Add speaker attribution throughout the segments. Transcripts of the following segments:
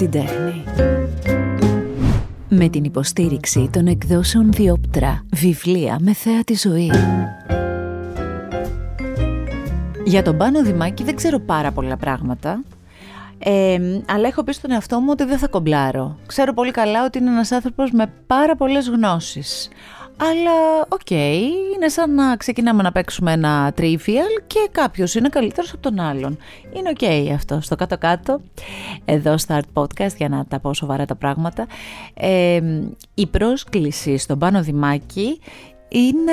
Speaker 1: την τέχνη. Με την υποστήριξη των εκδόσεων Διόπτρα, βιβλία με θέα τη ζωή. Για τον Πάνο Δημάκη δεν ξέρω πάρα πολλά πράγματα, ε, αλλά έχω πει στον εαυτό μου ότι δεν θα κομπλάρω. Ξέρω πολύ καλά ότι είναι ένας άνθρωπος με πάρα πολλές γνώσεις. Αλλά, οκ, είναι σαν να ξεκινάμε να παίξουμε ένα trivial και κάποιος είναι καλύτερος από τον άλλον. Είναι οκ αυτό, στο κάτω-κάτω, εδώ στα Art Podcast, για να τα πω σοβαρά τα πράγματα. Ε, η πρόσκληση στον Πάνο Δημάκη είναι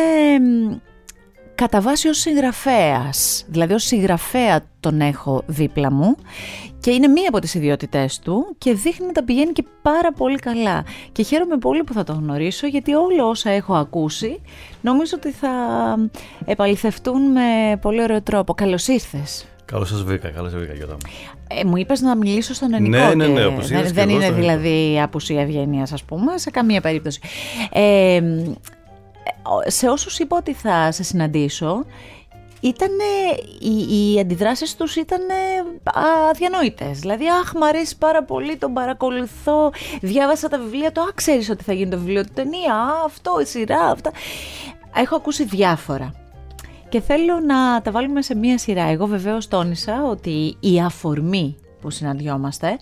Speaker 1: κατά βάση ως συγγραφέας, δηλαδή ως συγγραφέα τον έχω δίπλα μου και είναι μία από τις ιδιότητές του και δείχνει να τα πηγαίνει και πάρα πολύ καλά και χαίρομαι πολύ που θα το γνωρίσω γιατί όλα όσα έχω ακούσει νομίζω ότι θα επαληθευτούν με πολύ ωραίο τρόπο. Καλώς ήρθες.
Speaker 2: Καλώς σας βρήκα, καλώς βρήκα, Γιώτα μου.
Speaker 1: Ε, μου είπες να μιλήσω στον ελληνικό.
Speaker 2: Ναι, ναι, ναι,
Speaker 1: και δεν, δεν είναι δηλαδή απουσία ευγένειας, ας πούμε, σε καμία περίπτωση. Ε, σε όσους είπα ότι θα σε συναντήσω, ήταν οι, οι αντιδράσεις τους ήταν αδιανόητες. Δηλαδή, αχ, μ' αρέσει πάρα πολύ, τον παρακολουθώ, διάβασα τα βιβλία του, α, ξέρεις ότι θα γίνει το βιβλίο του ταινία, α, αυτό, η σειρά, αυτά. Έχω ακούσει διάφορα. Και θέλω να τα βάλουμε σε μία σειρά. Εγώ βεβαίως τόνισα ότι η αφορμή που συναντιόμαστε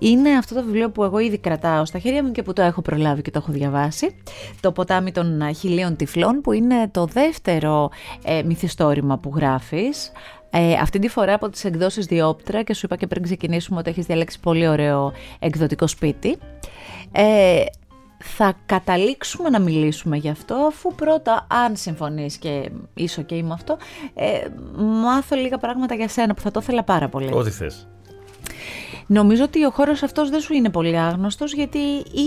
Speaker 1: είναι αυτό το βιβλίο που εγώ ήδη κρατάω στα χέρια μου και που το έχω προλάβει και το έχω διαβάσει το ποτάμι των χιλίων τυφλών που είναι το δεύτερο ε, μυθιστόρημα που γράφεις ε, αυτή τη φορά από τις εκδόσεις Διόπτρα και σου είπα και πριν ξεκινήσουμε ότι έχεις διαλέξει πολύ ωραίο εκδοτικό σπίτι ε, θα καταλήξουμε να μιλήσουμε γι' αυτό αφού πρώτα αν συμφωνείς και είσαι ok με αυτό ε, μάθω λίγα πράγματα για σένα που θα το ήθελα πάρα πολύ.
Speaker 2: Ό,τι θες.
Speaker 1: Νομίζω ότι ο χώρος αυτός δεν σου είναι πολύ άγνωστος, γιατί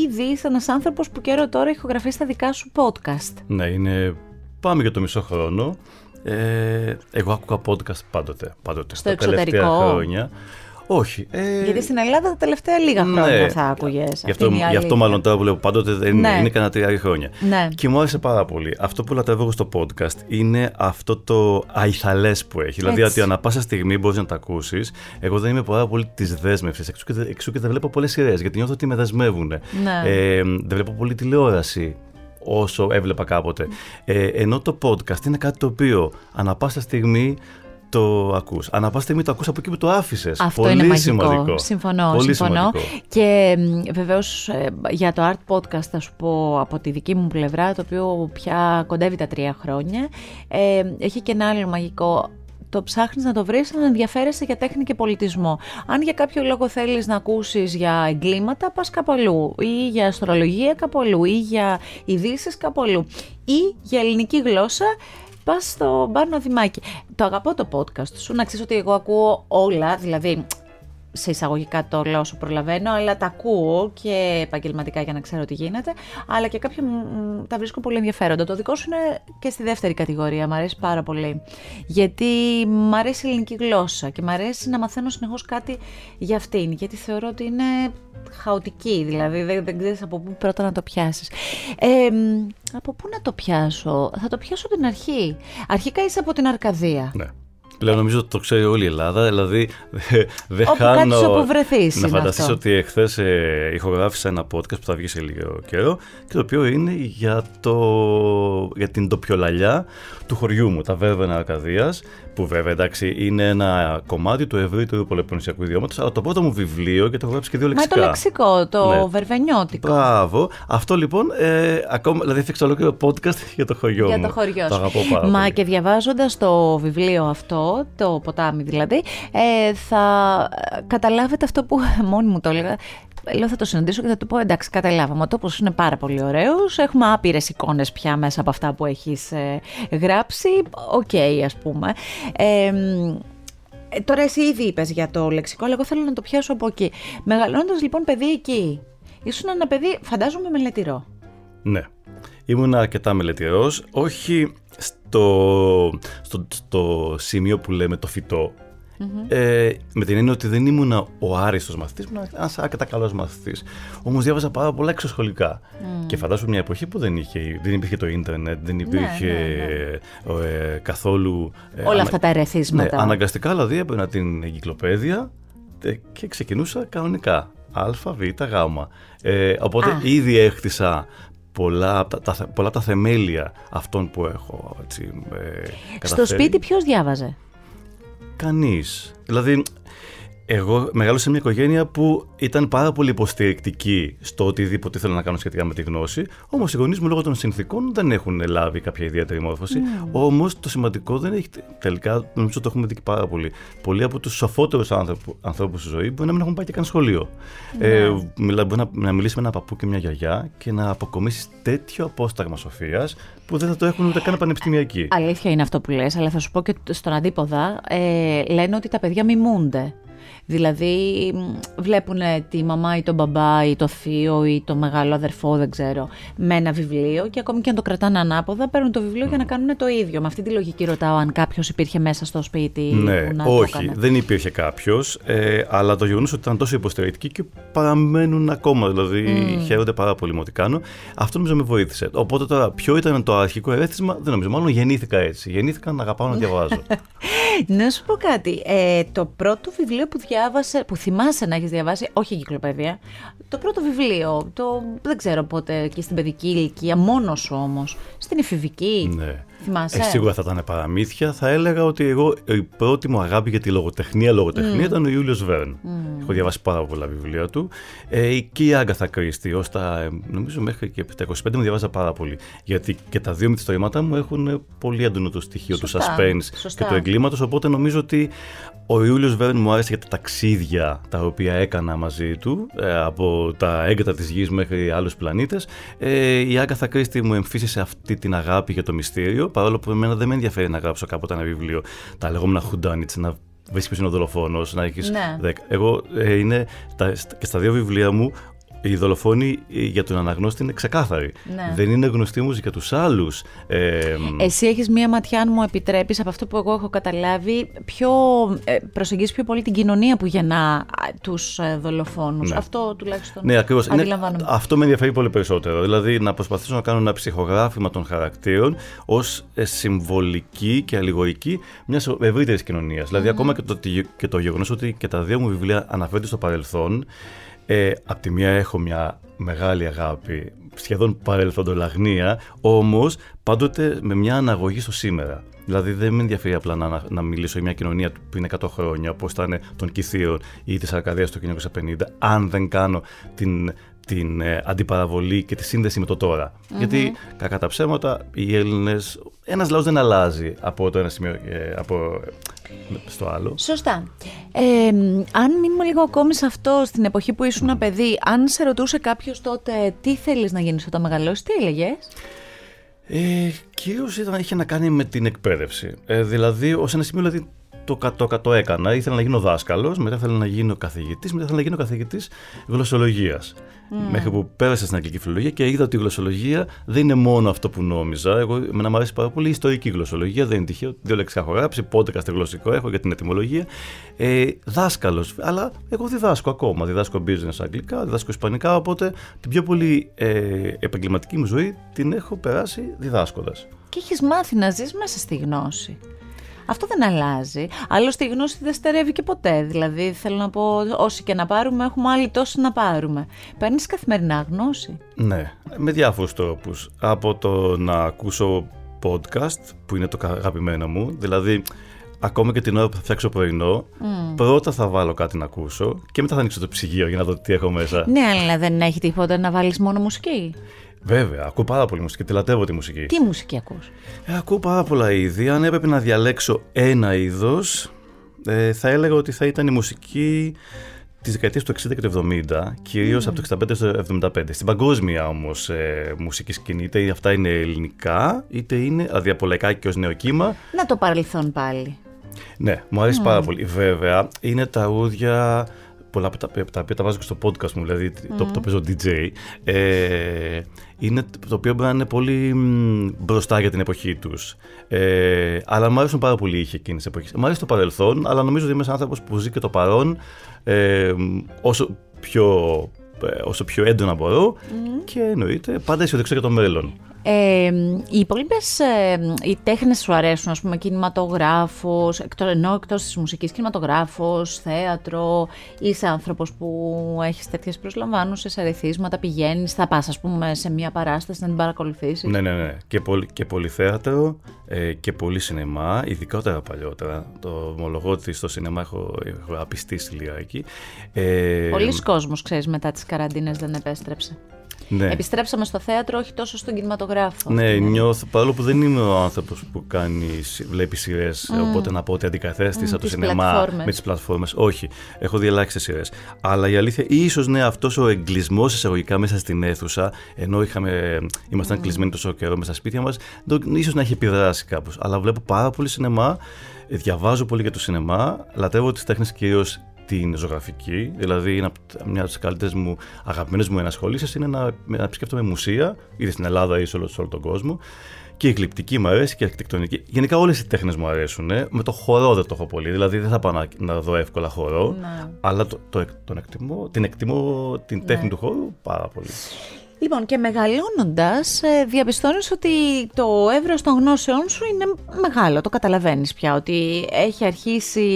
Speaker 1: ήδη είσαι ένας άνθρωπος που καιρό τώρα ηχογραφεί τα δικά σου podcast.
Speaker 2: Ναι, είναι. Πάμε για το μισό χρόνο. Ε, εγώ άκουγα podcast πάντοτε. πάντοτε
Speaker 1: Στο εξωτερικό.
Speaker 2: χρόνια. Όχι.
Speaker 1: Ε... Γιατί στην Ελλάδα τα τελευταία λίγα ναι. χρόνια ναι, θα άκουγε.
Speaker 2: Γι' αυτό, γι αυτό μάλλον τώρα που λέω πάντοτε δεν ναι. είναι κανένα τρία χρόνια. Ναι. Και μου άρεσε πάρα πολύ. Αυτό που λατρεύω στο podcast είναι αυτό το αϊθαλές που έχει. Δηλαδή ότι ανά πάσα στιγμή μπορείς να τα ακούσεις. Εγώ δεν είμαι πάρα πολύ της δέσμευσης. Εξού, εξού και δεν βλέπω πολλές σειρές γιατί νιώθω ότι με δεσμεύουν. Ναι. Ε, δεν βλέπω πολύ τηλεόραση όσο έβλεπα κάποτε. Ε, ενώ το podcast είναι κάτι το οποίο ανά πάσα στιγμή το ακούς. Ανά πάσα στιγμή το ακούς από εκεί που το άφησες.
Speaker 1: Αυτό
Speaker 2: Πολύ
Speaker 1: είναι
Speaker 2: μαγικό. Σημαντικό.
Speaker 1: Συμφωνώ,
Speaker 2: Πολύ
Speaker 1: συμφωνώ. Και βεβαίως ε, για το Art Podcast θα σου πω από τη δική μου πλευρά, το οποίο πια κοντεύει τα τρία χρόνια, ε, έχει και ένα άλλο μαγικό το ψάχνεις να το βρεις να ενδιαφέρεσαι για τέχνη και πολιτισμό. Αν για κάποιο λόγο θέλεις να ακούσεις για εγκλήματα, πας κάπου αλλού. Ή για αστρολογία κάπου αλλού. Ή για ειδήσεις κάπου αλλού. Ή για ελληνική γλώσσα πας στο Μπάρνο Δημάκη. Το αγαπώ το podcast σου, να ξέρεις ότι εγώ ακούω όλα, δηλαδή σε εισαγωγικά το λέω όσο προλαβαίνω, αλλά τα ακούω και επαγγελματικά για να ξέρω τι γίνεται, αλλά και κάποια τα βρίσκω πολύ ενδιαφέροντα. Το δικό σου είναι και στη δεύτερη κατηγορία, μου αρέσει πάρα πολύ. Γιατί μου αρέσει η ελληνική γλώσσα και μου αρέσει να μαθαίνω συνεχώς κάτι για αυτήν, γιατί θεωρώ ότι είναι χαοτική, δηλαδή δεν, δεν ξέρεις από πού πρώτα να το πιάσεις. Ε, από πού να το πιάσω, θα το πιάσω την αρχή. Αρχικά είσαι από την Αρκαδία.
Speaker 2: Ναι. Πλέον νομίζω ότι το ξέρει όλη η Ελλάδα, δηλαδή δεν
Speaker 1: χάνω
Speaker 2: όπου
Speaker 1: βρεθείς
Speaker 2: να φανταστείς ότι εχθές ε, ηχογράφησα ένα podcast που θα βγει σε λίγο καιρό και το οποίο είναι για, το, για την τοπιολαλιά του χωριού μου, τα Βέρβαινα Αρκαδίας, που βέβαια εντάξει είναι ένα κομμάτι του ευρύτερου πολεπονησιακού ιδιώματος, αλλά το πρώτο μου βιβλίο και το έχω γράψει και δύο λεξικά.
Speaker 1: Μα το λεξικό, το ναι. βερβενιώτικο.
Speaker 2: Μπράβο. Αυτό λοιπόν, ε, ακόμα, δηλαδή έφτιαξα ολόκληρο podcast για το χωριό
Speaker 1: για
Speaker 2: μου.
Speaker 1: Για το χωριό
Speaker 2: Το αγαπώ πάρα
Speaker 1: Μα
Speaker 2: πολύ.
Speaker 1: και διαβάζοντας το βιβλίο αυτό, το ποτάμι δηλαδή, ε, θα καταλάβετε αυτό που μόνη μου το έλεγα. Λέω θα το συναντήσω και θα του πω εντάξει καταλάβαμε ο τόπος είναι πάρα πολύ ωραίος έχουμε άπειρες εικόνες πια μέσα από αυτά που έχεις ε, γράψει ok okay, ας πούμε. Ε, τώρα εσύ ήδη είπες για το λεξικό αλλά εγώ θέλω να το πιάσω από εκεί. Μεγαλώνοντας λοιπόν παιδί εκεί ήσουν ένα παιδί φαντάζομαι μελετηρό.
Speaker 2: Ναι. Ήμουν αρκετά μελετηρός όχι στο, στο, στο σημείο που λέμε το φυτό ε, με την έννοια ότι δεν ήμουν ο άριστος μαθητής, ήμουν ένας αρκετά καλός μαθητής. Όμως διάβαζα πάρα πολλά εξωσχολικά. Και φαντάζομαι μια εποχή που δεν, είχε, δεν υπήρχε το ίντερνετ, δεν υπήρχε ναι, ναι, ναι. Ε, καθόλου.
Speaker 1: Όλα ανα... αυτά τα ερεθίσματα.
Speaker 2: Ναι, αναγκαστικά δηλαδή έπαιρνα την εγκυκλοπαίδεια και ξεκινούσα κανονικά. Α, Β, Γ. Ε, οπότε Α. ήδη έχτισα πολλά, τα, πολλά τα θεμέλια αυτών που έχω έτσι,
Speaker 1: ε, Στο σπίτι ποιος διάβαζε;
Speaker 2: Κανείς. Δηλαδή εγώ μεγάλωσα σε μια οικογένεια που ήταν πάρα πολύ υποστηρικτική στο οτιδήποτε ήθελα να κάνω σχετικά με τη γνώση. Όμως οι γονείς μου λόγω των συνθήκων δεν έχουν λάβει κάποια ιδιαίτερη μόρφωση. Mm. Όμως το σημαντικό δεν έχει. Τελικά νομίζω το έχουμε δει πάρα πολύ. Πολλοί από τους σοφότερους ανθρώπους στη ζωή μπορεί να μην έχουν πάει και καν σχολείο. Mm. Ε, μπορεί να, να μιλήσει με ένα παππού και μια γιαγιά και να αποκομίσεις τέτοιο απόσταγμα σοφίας που δεν θα το έχουν ούτε καν πανεπιστημιακοί.
Speaker 1: Αλήθεια είναι αυτό που λες, αλλά θα σου πω και στον αντίποδα. Ε, λένε ότι τα παιδιά μιμούνται. Δηλαδή βλέπουν τη μαμά ή τον μπαμπά ή το θείο ή το μεγάλο αδερφό, δεν ξέρω, με ένα βιβλίο και ακόμη και αν το κρατάνε ανάποδα παίρνουν το βιβλίο για να κάνουν το ίδιο. Με αυτή τη λογική ρωτάω αν κάποιος υπήρχε μέσα στο σπίτι.
Speaker 2: Ναι,
Speaker 1: να
Speaker 2: όχι, δεν υπήρχε κάποιος, ε, αλλά το γεγονός ότι ήταν τόσο υποστηρικτικοί και παραμένουν ακόμα. Δηλαδή mm. χαίρονται πάρα πολύ με ό,τι κάνω. Αυτό νομίζω με βοήθησε. Οπότε τώρα, ποιο ήταν το αρχικό ερέθισμα, δεν νομίζω. Μάλλον γεννήθηκα έτσι. Γεννήθηκα να αγαπάω να διαβάζω.
Speaker 1: να σου πω κάτι. Ε, το πρώτο βιβλίο που διάβασε, που θυμάσαι να έχεις διαβάσει, όχι εγκυκλοπαίδεια, το πρώτο βιβλίο, το δεν ξέρω πότε και στην παιδική ηλικία, μόνος όμως, στην εφηβική.
Speaker 2: Ναι. Θυμάσαι. Ε, σίγουρα θα ήταν παραμύθια. Θα έλεγα ότι εγώ η πρώτη μου αγάπη για τη λογοτεχνία, λογοτεχνία mm. ήταν ο Ιούλιος Βέρν. Mm. Έχω διαβάσει πάρα πολλά βιβλία του. Ε, και η Άγκαθα Κρίστη, ως τα. νομίζω μέχρι και τα 25 μου διαβάζα πάρα πολύ. Γιατί και τα δύο μυθιστορήματά μου έχουν πολύ έντονο το στοιχείο του suspense και του εγκλήματος. Οπότε νομίζω ότι ο Ιούλιος Βέρν μου άρεσε για τα ταξίδια τα οποία έκανα μαζί του, ε, από τα έγκατα της γης μέχρι άλλους πλανήτες. Ε, η Άγκαθα Κρίστη μου εμφύσισε αυτή την αγάπη για το μυστήριο παρόλο που εμένα δεν με ενδιαφέρει να γράψω κάποτε ένα βιβλίο, τα λεγόμενα χουντάνιτς, να βρει ποιο είναι ο δολοφόνος, να έχεις. Ναι. Εγώ ε, είναι τα, και στα δύο βιβλία μου η δολοφόνη ε, για τον αναγνώστη είναι ξεκάθαρη. Ναι. Δεν είναι γνωστή όμω για τους άλλους.
Speaker 1: Ε, Εσύ έχεις μία ματιά, αν μου επιτρέπεις, από αυτό που εγώ έχω καταλάβει, πιο, ε, προσεγγίζεις πιο πολύ την κοινωνία που γεννά τους ε, δολοφόνους. Ναι. Αυτό τουλάχιστον.
Speaker 2: Ναι, ακριβώς. Ναι, αυτό με ενδιαφέρει πολύ περισσότερο. Δηλαδή, να προσπαθήσω να κάνω ένα ψυχογράφημα των χαρακτήρων ως ε, συμβολική και αλληγορική μιας ευρύτερης κοινωνίας. Δηλαδή, ακόμα και το, και το γεγονός ότι και τα δύο μου βιβλία αναφέρονται στο παρελθόν. Ε, απ' τη μία έχω μια μεγάλη αγάπη, σχεδόν παρελθοντολαγνία, όμως πάντοτε με μια αναγωγή στο σήμερα. Δηλαδή δεν με ενδιαφέρει απλά να, να μιλήσω για μια κοινωνία που είναι 100 χρόνια, όπως ήταν των Κιθίων ή της Αρκαδίας του 1950, αν δεν κάνω την, την ε, αντιπαραβολή και τη σύνδεση με το τωρα Γιατί, κακά τα ψέματα, οι Έλληνες, ένας λαός δεν αλλάζει από το ένα σημείο, ε, από στο άλλο.
Speaker 1: Σωστά. Ε, αν μείνουμε λίγο ακόμη σε αυτό, στην εποχή που ήσουν mm. παιδί, αν σε ρωτούσε κάποιος τότε τι θέλεις να γίνεις όταν μεγαλώσεις, τι έλεγες;
Speaker 2: Ε, Κυρίως είχε να κάνει με την εκπαίδευση. Ε, δηλαδή, ως ένα σημείο δηλαδή, το, το, το έκανα. Ήθελα να γίνω δάσκαλος, μετά ήθελα να γίνω καθηγητής, μετά ήθελα να γίνω καθηγητής γλωσσολογίας. Mm. Μέχρι που πέρασα στην αγγλική φιλολογία και είδα ότι η γλωσσολογία δεν είναι μόνο αυτό που νόμιζα. Εγώ, εμένα μου αρέσει πάρα πολύ η ιστορική γλωσσολογία, δεν είναι τυχαίο. Δύο λέξεις έχω γράψει, πότε γλωσσικό έχω για την ετοιμολογία. Ε, Δάσκαλος, αλλά εγώ διδάσκω ακόμα. Διδάσκω business αγγλικά, διδάσκω ισπανικά. Οπότε την πιο πολύ ε, επαγγελματική μου ζωή την έχω περάσει διδάσκοντας.
Speaker 1: Και έχεις μάθει να ζεις μέσα στη γνώση. Αυτό δεν αλλάζει. Άλλωστε η γνώση δεν στερεύει και ποτέ. Δηλαδή θέλω να πω όσοι και να πάρουμε έχουμε άλλοι τόσοι να πάρουμε. Παίρνεις καθημερινά γνώση.
Speaker 2: Ναι, με διάφορους τρόπους. Από το να ακούσω podcast που είναι το αγαπημένο μου. Δηλαδή ακόμα και την ώρα που θα φτιάξω πρωινό, πρώτα θα βάλω κάτι να ακούσω και μετά θα ανοίξω το ψυγείο για να δω τι έχω μέσα.
Speaker 1: Ναι, αλλά δεν έχει τίποτα να βάλεις μόνο μουσική.
Speaker 2: Βέβαια, ακούω πάρα πολύ μουσική, τη λατρεύω τη μουσική.
Speaker 1: Τι μουσική ακούς;
Speaker 2: Ε, ακούω πάρα πολλά είδη. Αν έπρεπε να διαλέξω ένα είδος, ε, θα έλεγα ότι θα ήταν η μουσική της δεκαετίας του 60 και του 70, κυρίως από το 65 στο 75. Στην παγκόσμια όμως ε, μουσική σκηνή, είτε αυτά είναι ελληνικά, είτε είναι αδιαπολαϊκά και ως νεοκύμα.
Speaker 1: Να το παρελθόν πάλι.
Speaker 2: Ναι, μου αρέσει πάρα πολύ. Βέβαια, είναι τα ούδια πολλά από τα, τα οποία τα βάζω και στο podcast μου, δηλαδή το, το παίζω DJ, ε, είναι το οποίο μπορεί να είναι πολύ μπροστά για την εποχή τους. Ε, αλλά μου αρέσουν πάρα πολύ οι ήχοι εκείνη τη εποχής. Μου αρέσει το παρελθόν, αλλά νομίζω ότι είμαι ένας άνθρωπος που ζει και το παρόν ε, όσο πιο ε, όσο πιο έντονα μπορώ και εννοείται πάντα αισιοδοξώ για το μέλλον.
Speaker 1: Ε, οι υπόλοιπες ε, οι τέχνες σου αρέσουν, ας πούμε, κινηματογράφος, εκτός, ενώ εκτός της μουσικής, κινηματογράφος, θέατρο, είσαι άνθρωπος που έχεις τέτοιες προσλαμβάνουσες αριθίσματα, πηγαίνεις, θα πας, ας πούμε, σε μια παράσταση να την παρακολουθήσεις.
Speaker 2: Ναι, ναι, ναι. Και πολύ, και πολύ θέατρο ε, και πολύ σινεμά, ειδικότερα παλιότερα. Το ομολογώ ότι στο σινεμά έχω, έχω απιστήσει λιγάκι.
Speaker 1: Ε, Πολλοί κόσμος, ξέρεις, μετά τις καραντίνες δεν επέστρεψε. Ναι. Επιστρέψαμε στο θέατρο, όχι τόσο στον κινηματογράφο.
Speaker 2: Ναι, ναι. νιώθω, παρόλο που δεν είμαι ο άνθρωπος που κάνει, βλέπει σειρές, mm. οπότε να πω ότι αντικαθέστησα mm, το σινεμά με τις πλατφόρμες. Όχι, έχω διαλάξει σειρές. Αλλά η αλήθεια, ίσως ναι, αυτός ο εγκλισμός εισαγωγικά μέσα στην αίθουσα, ενώ είχαμε, ήμασταν mm. κλεισμένοι τόσο καιρό μέσα στα σπίτια μας, ίσως να έχει επιδράσει κάπως. Αλλά βλέπω πάρα πολύ σινεμά, διαβάζω πολύ για το σινεμά, λατρεύω τις τέχνες κυρίως την ζωγραφική, δηλαδή είναι μια από τις καλύτερες μου αγαπημένες μου ενασχολήσεις είναι να, να επισκέφτομαι μουσεία, είτε στην Ελλάδα ή σε όλο, σε όλο τον κόσμο. Και η γλυπτική μου αρέσει και η αρχιτεκτονική. Γενικά όλες οι τέχνες μου αρέσουν. Ε. Με το χορό δεν το έχω πολύ. Δηλαδή δεν θα πάω να, να δω εύκολα χορό. Ναι. Αλλά το, το, τον εκτιμώ, την εκτιμώ την ναι. τέχνη του χώρου πάρα πολύ.
Speaker 1: Λοιπόν, και μεγαλώνοντας, ε, διαπιστώνεις ότι το εύρος των γνώσεών σου είναι μεγάλο. Το καταλαβαίνεις πια, ότι έχει αρχίσει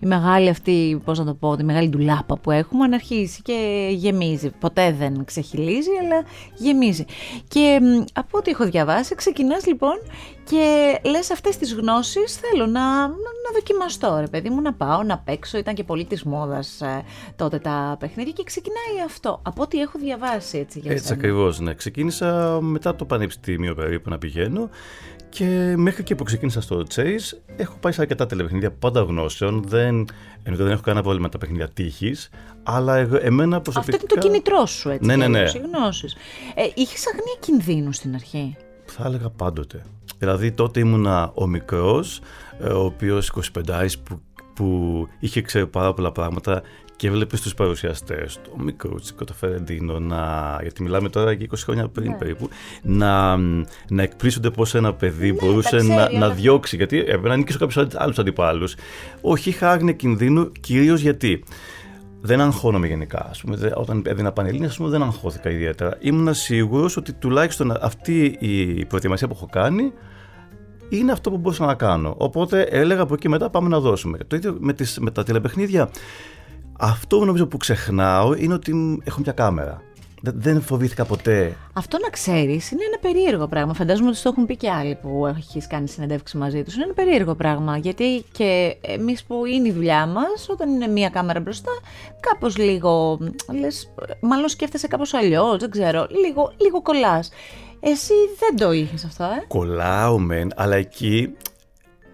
Speaker 1: η μεγάλη αυτή, πώς να το πω, τη μεγάλη ντουλάπα που έχουμε αν αρχίσει και γεμίζει. Ποτέ δεν ξεχυλίζει, αλλά γεμίζει. Και από ό,τι έχω διαβάσει, ξεκινάς λοιπόν και λες αυτές τις γνώσεις θέλω να, να, να δοκιμαστώ ρε παιδί μου, να πάω, να παίξω. Ήταν και πολύ της μόδας ε, τότε τα παιχνίδια και ξεκινάει αυτό. Από ό,τι έχω διαβάσει έτσι για
Speaker 2: Έτσι ακριβώς, ναι. Ξεκίνησα μετά το πανεπιστήμιο περίπου να πηγαίνω και μέχρι και που ξεκίνησα στο Chase, έχω πάει σε αρκετά τηλεπαιχνίδια πάντα γνώσεων. Δεν, ενώ δεν έχω κανένα πρόβλημα με τα παιχνίδια τύχης, αλλά εγώ, εμένα προσωπικά.
Speaker 1: Αυτό είναι το κινητρό σου, έτσι.
Speaker 2: Ναι, ναι, ναι.
Speaker 1: Γνώσεις. Ε, Είχες αγνία κινδύνου στην αρχή;
Speaker 2: Θα έλεγα πάντοτε. Δηλαδή τότε ήμουνα ο μικρός, ε, ο οποίος 25 που, που είχε ξέρει πάρα πολλά πράγματα και βλέπεις τους παρουσιαστές, το Μικρούτσικο, το Φερεντίνο, να, γιατί μιλάμε τώρα για 20 χρόνια πριν ναι. περίπου, να, να εκπλήσονται πώς ένα παιδί ναι, μπορούσε να, να διώξει. Γιατί έπρεπε να νικήσω κάποιου άλλους αντιπάλους. Όχι, είχα άγνοια κινδύνου, κυρίως γιατί δεν αγχώνομαι γενικά. Ας πούμε, όταν έδινα πανελλήνια, δεν αγχώθηκα ιδιαίτερα. Ήμουν σίγουρος ότι τουλάχιστον αυτή η προετοιμασία που έχω κάνει είναι αυτό που μπορούσα να κάνω. Οπότε έλεγα από εκεί μετά πάμε να δώσουμε. Το ίδιο με, τις, με τα τηλεπαιχνίδια. Αυτό νομίζω που ξεχνάω είναι ότι έχω μια κάμερα. Δεν φοβήθηκα ποτέ.
Speaker 1: Αυτό να ξέρεις είναι ένα περίεργο πράγμα. Φαντάζομαι ότι το έχουν πει και άλλοι που έχεις κάνει συνεντεύξεις μαζί τους. Είναι ένα περίεργο πράγμα. Γιατί και εμείς που είναι η δουλειά μας, όταν είναι μία κάμερα μπροστά, κάπως λίγο. Λες, μάλλον σκέφτεσαι κάπως αλλιώς, δεν ξέρω. Λίγο, λίγο κολλάς. Εσύ δεν το είχες αυτό, ε;
Speaker 2: Κολλάω μεν, αλλά εκεί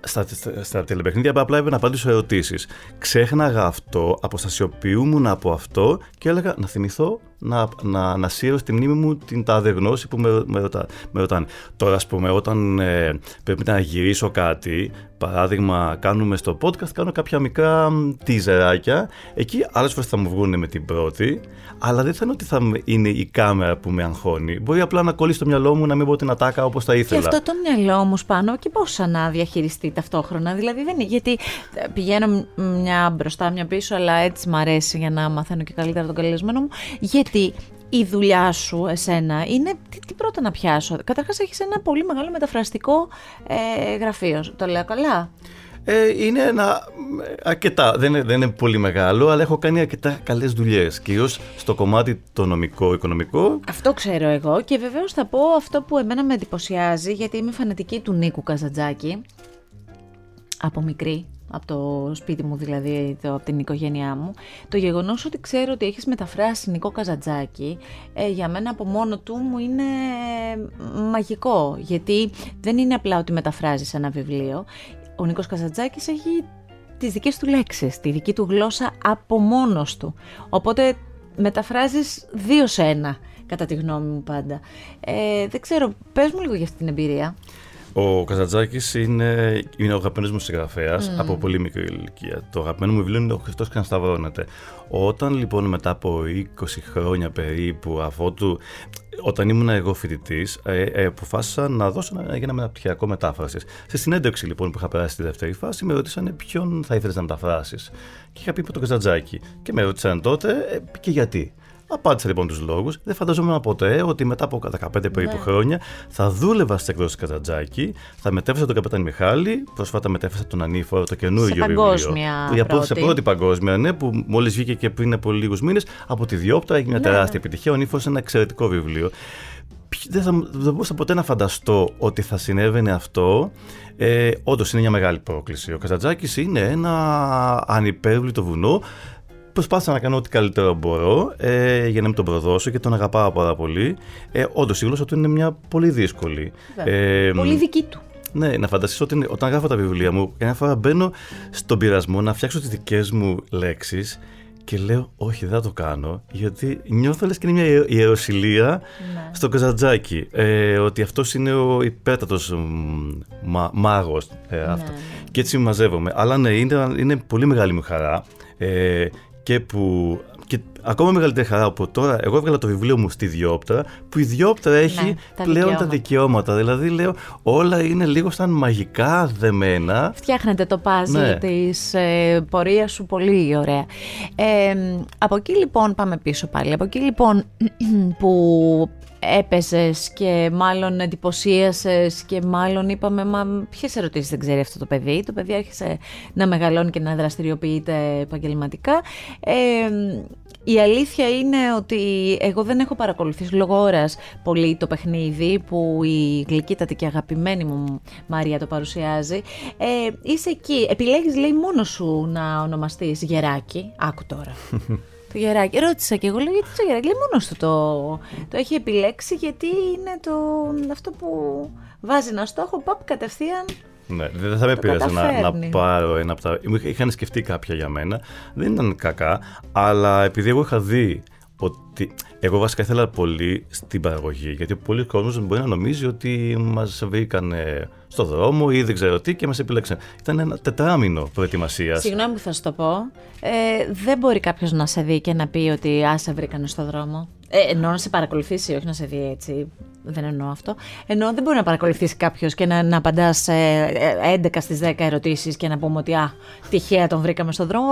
Speaker 2: στα, στα τηλεπαιχνίδια απλά έπρεπε να απαντήσω ερωτήσεις. Ξέχναγα αυτό, αποστασιοποιούμουν από αυτό και έλεγα να θυμηθώ να, να, να σύρω στη μνήμη μου την τάδε γνώση που με, με, ρωτά, με ρωτάνε. Τώρα, ας πούμε, όταν ε, πρέπει να γυρίσω κάτι, παράδειγμα, κάνουμε στο podcast, κάνω κάποια μικρά τίζεράκια. Εκεί άλλες φορές θα μου βγουν με την πρώτη, αλλά δεν θα είναι ότι θα είναι η κάμερα που με αγχώνει. Μπορεί απλά να κολλήσει το μυαλό μου να μην πω την ατάκα όπως θα ήθελα.
Speaker 1: Και αυτό το μυαλό μου πάνω και πώς να διαχειριστεί ταυτόχρονα. Δηλαδή δεν είναι. Γιατί ε, πηγαίνω μια μπροστά, μια πίσω, αλλά έτσι μ' αρέσει για να μαθαίνω και καλύτερα τον καλεσμένο μου. Γιατί η δουλειά σου, εσένα, είναι τι, τι πρώτα να πιάσω. Καταρχάς, έχεις ένα πολύ μεγάλο μεταφραστικό ε, γραφείο. Το λέω καλά;
Speaker 2: Ε, είναι ένα αρκετά, δεν είναι, δεν είναι πολύ μεγάλο, αλλά έχω κάνει αρκετά καλές δουλειές, κυρίως στο κομμάτι το νομικό, οικονομικό.
Speaker 1: Αυτό ξέρω εγώ και βεβαίως θα πω αυτό που εμένα με εντυπωσιάζει, γιατί είμαι φανατική του Νίκου Καζαντζάκη, από μικρή από το σπίτι μου δηλαδή, το, από την οικογένειά μου, το γεγονός ότι ξέρω ότι έχεις μεταφράσει Νικό Καζαντζάκη, ε, για μένα από μόνο του μου είναι μαγικό, γιατί δεν είναι απλά ότι μεταφράζεις ένα βιβλίο, ο Νίκος Καζαντζάκης έχει τις δικές του λέξεις, τη δική του γλώσσα από μόνος του, οπότε μεταφράζεις δύο σε ένα, κατά τη γνώμη μου πάντα. Ε, δεν ξέρω, πες μου λίγο για αυτή την εμπειρία.
Speaker 2: Ο Καζατζάκη είναι, είναι ο αγαπημένος μου συγγραφέας mm. από πολύ μικρή ηλικία. Το αγαπημένο μου βιβλίο είναι Ο Χριστός Ξανασταυρώνεται. Όταν λοιπόν μετά από 20 χρόνια περίπου, αφότου όταν ήμουν εγώ φοιτητής, ε, ε, αποφάσισα να δώσω ένα, ένα μεταπτυχιακό μετάφρασης. Στη συνέντευξη λοιπόν που είχα περάσει στη δεύτερη φάση, με ρωτήσανε ποιον θα ήθελες να μεταφράσεις. Και είχα πει από τον Καζατζάκη. Και με ρωτήσαν τότε ε, και γιατί. Απάντησα λοιπόν τους λόγους. Δεν φανταζόμουν ποτέ ότι μετά από 15 περίπου ναι. χρόνια θα δούλευα στις εκδόσεις Καζατζάκη, θα μετέφρασα τον Καπετάν Μιχάλη, πρόσφατα μετέφρασα τον Ανήφορο, το καινούργιο
Speaker 1: βιβλίο. Παγκόσμια.
Speaker 2: Για πρώτη. Σε πρώτη παγκόσμια, ναι, που μόλις βγήκε και πριν από λίγους μήνες από τη Διόπτα, έχει μια ναι. τεράστια επιτυχία. Ο Ανήφορο είναι ένα εξαιρετικό βιβλίο. Δεν, θα, δεν μπορούσα ποτέ να φανταστώ ότι θα συνέβαινε αυτό. Ε, Όντως είναι μια μεγάλη πρόκληση. Ο Καζατζάκη είναι ένα ανυπέρβλητο βουνό Προσπάθησα να κάνω ό,τι καλύτερο μπορώ ε, για να μην τον προδώσω και τον αγαπάω πάρα πολύ. Ε, Όντως η γλώσσα του είναι μια πολύ δύσκολη.
Speaker 1: Ε, πολύ δική του.
Speaker 2: Ναι, να φανταστείς ότι όταν γράφω τα βιβλία μου, ένα φορά μπαίνω στον πειρασμό να φτιάξω τις δικές μου λέξεις και λέω όχι δεν θα το κάνω γιατί νιώθω λες και είναι μια ιεροσιλία ναι. στο Καζατζάκι ε, ότι αυτός είναι ο υπέρτατος μα, μάγος ε, ναι, αυτό. Ναι. και έτσι μαζεύομαι αλλά ναι είναι, είναι πολύ μεγάλη μου χαρά ε, και που. Και ακόμα μεγαλύτερη χαρά από τώρα, εγώ έβγαλα το βιβλίο μου στη Διόπτρα, που η Διόπτρα έχει ναι, τα πλέον δικαιώματα. τα δικαιώματα. Δηλαδή, λέω, όλα είναι λίγο σαν μαγικά δεμένα.
Speaker 1: Φτιάχνετε το πάζι ναι. της ε, πορείας σου πολύ ωραία. Ε, από εκεί λοιπόν, πάμε πίσω πάλι. Από εκεί λοιπόν που έπεσες και μάλλον εντυπωσίασες και μάλλον είπαμε μα ποιες ερωτήσεις δεν ξέρει αυτό το παιδί. Το παιδί άρχισε να μεγαλώνει και να δραστηριοποιείται επαγγελματικά. Ε, η αλήθεια είναι ότι εγώ δεν έχω παρακολουθήσει λόγω ώρας πολύ το παιχνίδι που η γλυκύτατη και αγαπημένη μου Μαρία το παρουσιάζει. Ε, είσαι εκεί, επιλέγεις λέει μόνος σου να ονομαστείς Γεράκι, άκου τώρα. Το γεράκι. Ρώτησα και εγώ, λέω γιατί το γεράκι. Λέει μόνος του το, το έχει επιλέξει γιατί είναι το, αυτό που βάζει ένα στόχο, παπ κατευθείαν
Speaker 2: ναι, δεν θα με πειράζει να, να πάρω ένα από τα. Είχαν σκεφτεί κάποια για μένα. Δεν ήταν κακά, αλλά επειδή εγώ είχα δει ότι εγώ βασικά ήθελα πολύ στην παραγωγή. Γιατί πολλοί κόσμοι μπορεί να νομίζει ότι μας βρήκαν στο δρόμο ή δεν ξέρω τι και μας επιλέξαν. Ήταν ένα τετράμινο προετοιμασίας.
Speaker 1: Συγγνώμη που θα σου το πω. Ε, δεν μπορεί κάποιος να σε δει και να πει ότι α σε βρήκαν στο δρόμο. Ε, εννοώ να σε παρακολουθήσει, όχι να σε δει έτσι. Δεν εννοώ αυτό. Εννοώ δεν μπορεί να παρακολουθήσει κάποιος και να, να απαντάς σε 11 στις 10 ερωτήσεις και να πούμε ότι Α, τυχαία τον βρήκαμε στον δρόμο.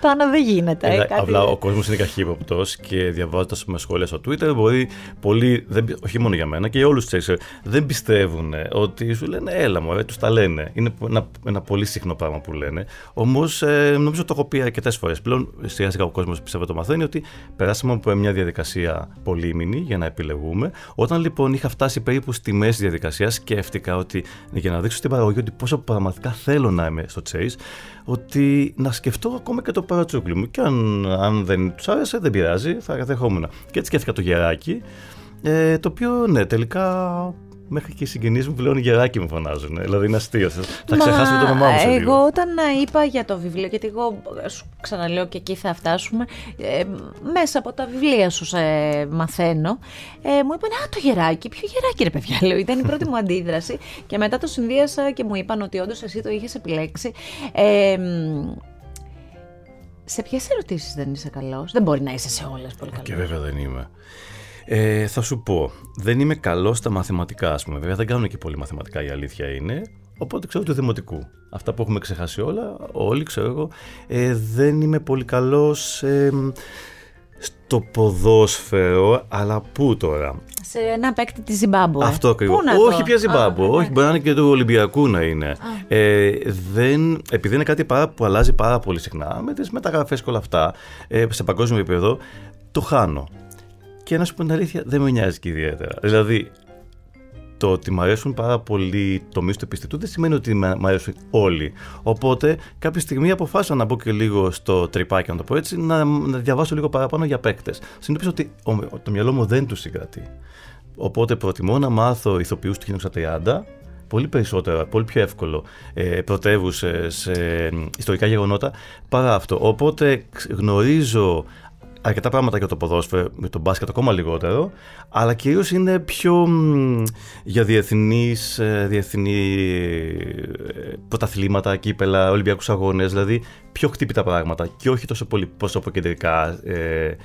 Speaker 1: Πάνω δεν γίνεται.
Speaker 2: Ε, κάτι... Απλά ο κόσμος είναι καχύποπτος και διαβάζοντας με σχόλια στο Twitter μπορεί πολλοί, δεν, όχι μόνο για μένα και για όλους τους δεν πιστεύουν ότι σου λένε Έλα μου, τους τα λένε. Είναι ένα, ένα πολύ συχνό πράγμα που λένε. Όμως ε, νομίζω το έχω πει αρκετές φορές. Πλέον σιγά σιγά ο κόσμος πιστεύω το μαθαίνει ότι περάσαμε από μια διαδικασία πολύμηνη για να επιλεγούμε. Όταν λοιπόν είχα φτάσει περίπου στη μέση της διαδικασίας, σκέφτηκα ότι για να δείξω στην παραγωγή ότι πόσο πραγματικά θέλω να είμαι στο Chase, ότι να σκεφτώ ακόμα και το παρατσούκλι μου. Και αν, αν δεν τους άρεσε, δεν πειράζει, θα δεχόμουν. Και έτσι σκέφτηκα το γεράκι. Ε, το οποίο ναι, τελικά Μέχρι και οι συγγενείς μου πλέον γεράκι μου φωνάζουν. Δηλαδή είναι αστείο. Θα ξεχάσουμε το όνομά μου. Σε
Speaker 1: λίγο. Εγώ όταν είπα για το βιβλίο, γιατί εγώ σου ξαναλέω και εκεί θα φτάσουμε, ε, μέσα από τα βιβλία σου σε μαθαίνω, ε, μου είπαν Α, το γεράκι. Ποιο γεράκι, ρε παιδιά, λέω. Ήταν η πρώτη μου αντίδραση. Και μετά το συνδύασα και μου είπαν ότι όντως εσύ το είχες επιλέξει. Ε, σε ποιες ερωτήσεις δεν είσαι καλός, Δεν μπορεί να είσαι σε όλες πολύ καλός.
Speaker 2: Και βέβαια δεν είμαι. Ε, θα σου πω, δεν είμαι καλός στα μαθηματικά, ας πούμε. Βέβαια, δεν κάνω και πολύ μαθηματικά, η αλήθεια είναι. Οπότε ξέρω του δημοτικού. Αυτά που έχουμε ξεχάσει όλα, όλοι ξέρω εγώ. Ε, δεν είμαι πολύ καλός ε, στο ποδόσφαιρο, αλλά πού τώρα;
Speaker 1: Σε ένα παίκτη της Ζιμπάμπου.
Speaker 2: Αυτό ακριβώς. Όχι πια Ζιμπάμπου. Όχι, μπορεί να είναι και του Ολυμπιακού να είναι. Ε, δεν, επειδή είναι κάτι πάρα, που αλλάζει πάρα πολύ συχνά με τις μεταγραφές και όλα αυτά ε, σε παγκόσμιο επίπεδο, το χάνω. Και να σου πω την αλήθεια, δεν με νοιάζει και ιδιαίτερα. Δηλαδή, το ότι μου αρέσουν πάρα πολύ τομείς του επιστητού δεν σημαίνει ότι μου αρέσουν όλοι. Οπότε, κάποια στιγμή αποφάσισα να μπω και λίγο στο τρυπάκι, να το πω έτσι, να, να διαβάσω λίγο παραπάνω για παίκτες. Συνήθω ότι το μυαλό μου δεν τους συγκρατεί. Οπότε, προτιμώ να μάθω ηθοποιούς του 1930 πολύ περισσότερο, πολύ πιο εύκολο ε, πρωτεύουσες ε, ιστορικά γεγονότα παρά αυτό. Οπότε γνωρίζω αρκετά πράγματα για το ποδόσφαιρο, με τον μπάσκετ ακόμα λιγότερο, αλλά κυρίως είναι πιο για διεθνείς, ε, διεθνή ε, πρωταθλήματα, κύπελα, Ολυμπιακούς αγώνες, δηλαδή πιο χτύπητα πράγματα και όχι τόσο πολύ προσωποκεντρικά ε,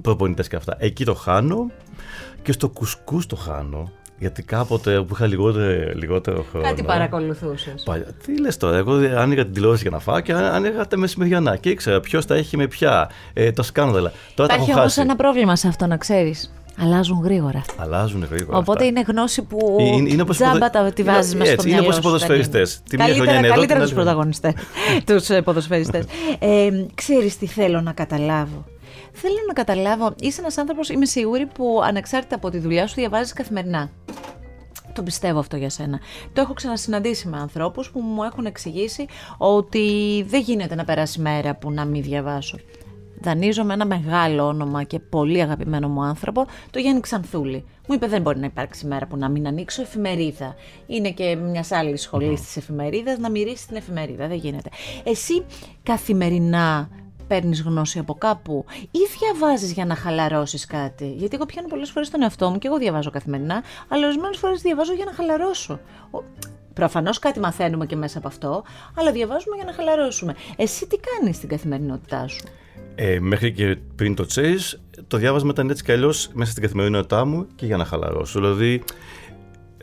Speaker 2: προπονητές και αυτά. Εκεί το χάνω και στο κουσκούς το χάνω Γιατί κάποτε που είχα λιγότερο, λιγότερο χρόνο.
Speaker 1: Κάτι παρακολουθούσες.
Speaker 2: Τι λες τώρα, εγώ άνοιγα την τηλεόραση για να φάω και άνοιγα τα μεσημεριανά και ήξερα ποιος τα έχει με ποια. Ε, το σκάνδαλα.
Speaker 1: Τώρα Υπάρχει όμως ένα πρόβλημα σε αυτό, να ξέρεις. Αλλάζουν γρήγορα.
Speaker 2: Αλλάζουν γρήγορα.
Speaker 1: Οπότε είναι γνώση που είναι, είναι τζάμπα τα τη βάζεις μέσα στο
Speaker 2: μυαλό Είναι όπως οι ποδοσφαιριστές.
Speaker 1: Καλύτερα τους πρωταγωνιστές, τους ποδοσφαιριστές. Ε, Ξέρεις τι θέλω να καταλάβω. Θέλω να καταλάβω, είσαι ένας άνθρωπος, είμαι σίγουρη, που ανεξάρτητα από τη δουλειά σου διαβάζεις καθημερινά. Το πιστεύω αυτό για σένα. Το έχω ξανασυναντήσει με ανθρώπους που μου έχουν εξηγήσει ότι δεν γίνεται να περάσει μέρα που να μην διαβάσω. Δανείζω με ένα μεγάλο όνομα και πολύ αγαπημένο μου άνθρωπο, το Γιάννη Ξανθούλη. Μου είπε δεν μπορεί να υπάρξει μέρα που να μην ανοίξω εφημερίδα. Είναι και μιας άλλης σχολής mm. της εφημερίδας να μυρίσει την εφημερίδα. Δεν γίνεται. Εσύ καθημερινά παίρνεις γνώση από κάπου ή διαβάζεις για να χαλαρώσεις κάτι. Γιατί εγώ πιάνω πολλές φορές τον εαυτό μου και εγώ διαβάζω καθημερινά, αλλά ορισμένες φορές διαβάζω για να χαλαρώσω. Προφανώς κάτι μαθαίνουμε και μέσα από αυτό, αλλά διαβάζουμε για να χαλαρώσουμε. Εσύ τι κάνεις στην καθημερινότητά σου;
Speaker 2: Ε, μέχρι και πριν το Chase, το διάβασμα ήταν έτσι κι αλλιώς μέσα στην καθημερινότητά μου και για να χαλαρώσω. Δηλαδή,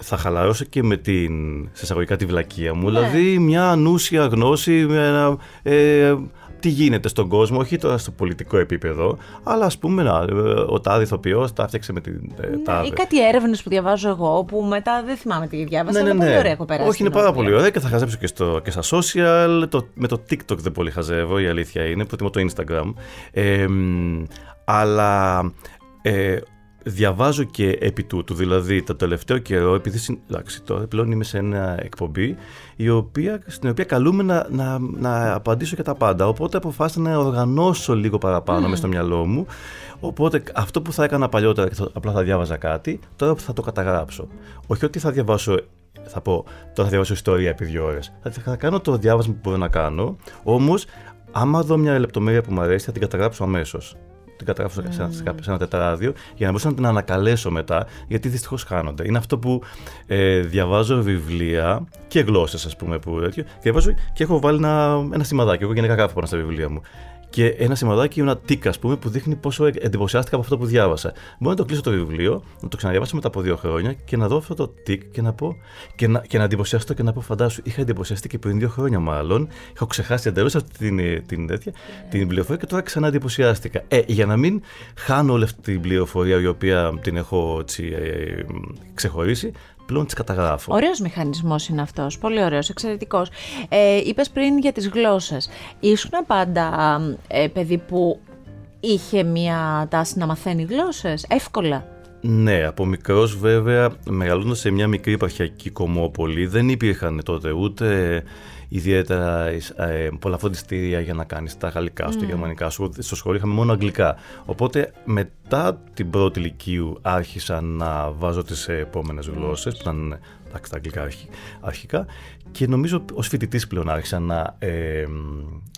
Speaker 2: θα χαλαρώσω και με την, σε εισαγωγικά τη βλακεία μου. Ναι. Δηλαδή, μια ανούσια γνώση, ένα, ε, τι γίνεται στον κόσμο, όχι τώρα στο πολιτικό επίπεδο, αλλά ας πούμε να, ο τάδε ηθοποιός τα έφτιαξε με την ε, ναι, τάδε.
Speaker 1: Ή κάτι έρευνες που διαβάζω εγώ, που μετά δεν θυμάμαι τι διάβασα. Ναι, ναι, ναι. Πολύ ωραία έχω περάσει.
Speaker 2: Όχι, είναι πάρα πολύ ωραία και θα χαζέψω και, στο, και στα social. Το, με το TikTok δεν πολύ χαζεύω, η αλήθεια είναι. Προτιμώ το Instagram. Ε, αλλά ε, διαβάζω και επί τούτου. Δηλαδή, το τελευταίο καιρό, επειδή εντάξει, τώρα πλέον είμαι σε ένα εκπομπή η οποία, στην οποία καλούμε να, να, να απαντήσω και τα πάντα. Οπότε αποφάσισα να οργανώσω λίγο παραπάνω mm. μέσα στο μιαλό μου. Οπότε αυτό που θα έκανα παλιότερα και απλά θα διάβαζα κάτι, τώρα θα το καταγράψω. Όχι ότι θα διαβάσω θα πω, τώρα θα διαβάσω ιστορία επί δύο ώρες. Θα, θα κάνω το διάβασμα που μπορώ να κάνω, όμως, άμα δω μια λεπτομέρεια που μου αρέσει, θα την καταγράψω αμέσως την καταγράφω mm. σε, ένα, σε ένα τετράδιο για να μπορέσω να την ανακαλέσω μετά, γιατί δυστυχώς χάνονται. Είναι αυτό που ε, διαβάζω βιβλία και γλώσσες, ας πούμε, που τέτοιο. Διαβάζω και έχω βάλει ένα, ένα σημαδάκι. Εγώ γενικά γράφω πάνω στα βιβλία μου και ένα σημαδάκι, ένα τικ, ας πούμε, που δείχνει πόσο εντυπωσιάστηκα από αυτό που διάβασα. Μπορώ να το κλείσω το βιβλίο, να το ξαναδιαβάσω μετά από δύο χρόνια και να δω αυτό το τικ και να πω. και να, και να εντυπωσιαστώ και να πω, φαντάσου, είχα εντυπωσιαστεί και πριν δύο χρόνια μάλλον. Έχω ξεχάσει εντελώς αυτή την, την, τέτοια, την πληροφορία και τώρα ξανά εντυπωσιάστηκα. Ε, για να μην χάνω όλη αυτή την πληροφορία η οποία την έχω έτσι, ε, ξεχωρίσει, πλέον τις καταγράφω.
Speaker 1: Ωραίος μηχανισμός είναι αυτός. Πολύ ωραίος, εξαιρετικός. Ε, Είπες πριν για τις γλώσσες. Ήσουν πάντα ε, παιδί που είχε μια τάση να μαθαίνει γλώσσες, εύκολα.
Speaker 2: Ναι, από μικρός βέβαια, μεγαλώντα σε μια μικρή επαρχιακή κομμόπολη, δεν υπήρχαν τότε ούτε ιδιαίτερα ε, πολλά φροντιστήρια για να κάνεις τα γαλλικά σου, τα γερμανικά σου. Στο σχολείο είχαμε μόνο αγγλικά. Οπότε μετά την πρώτη ηλικίου άρχισα να βάζω τις επόμενες γλώσσες, που ήταν τα αγγλικά αρχικά. Και νομίζω ως φοιτητής πλέον άρχισα να. Ε,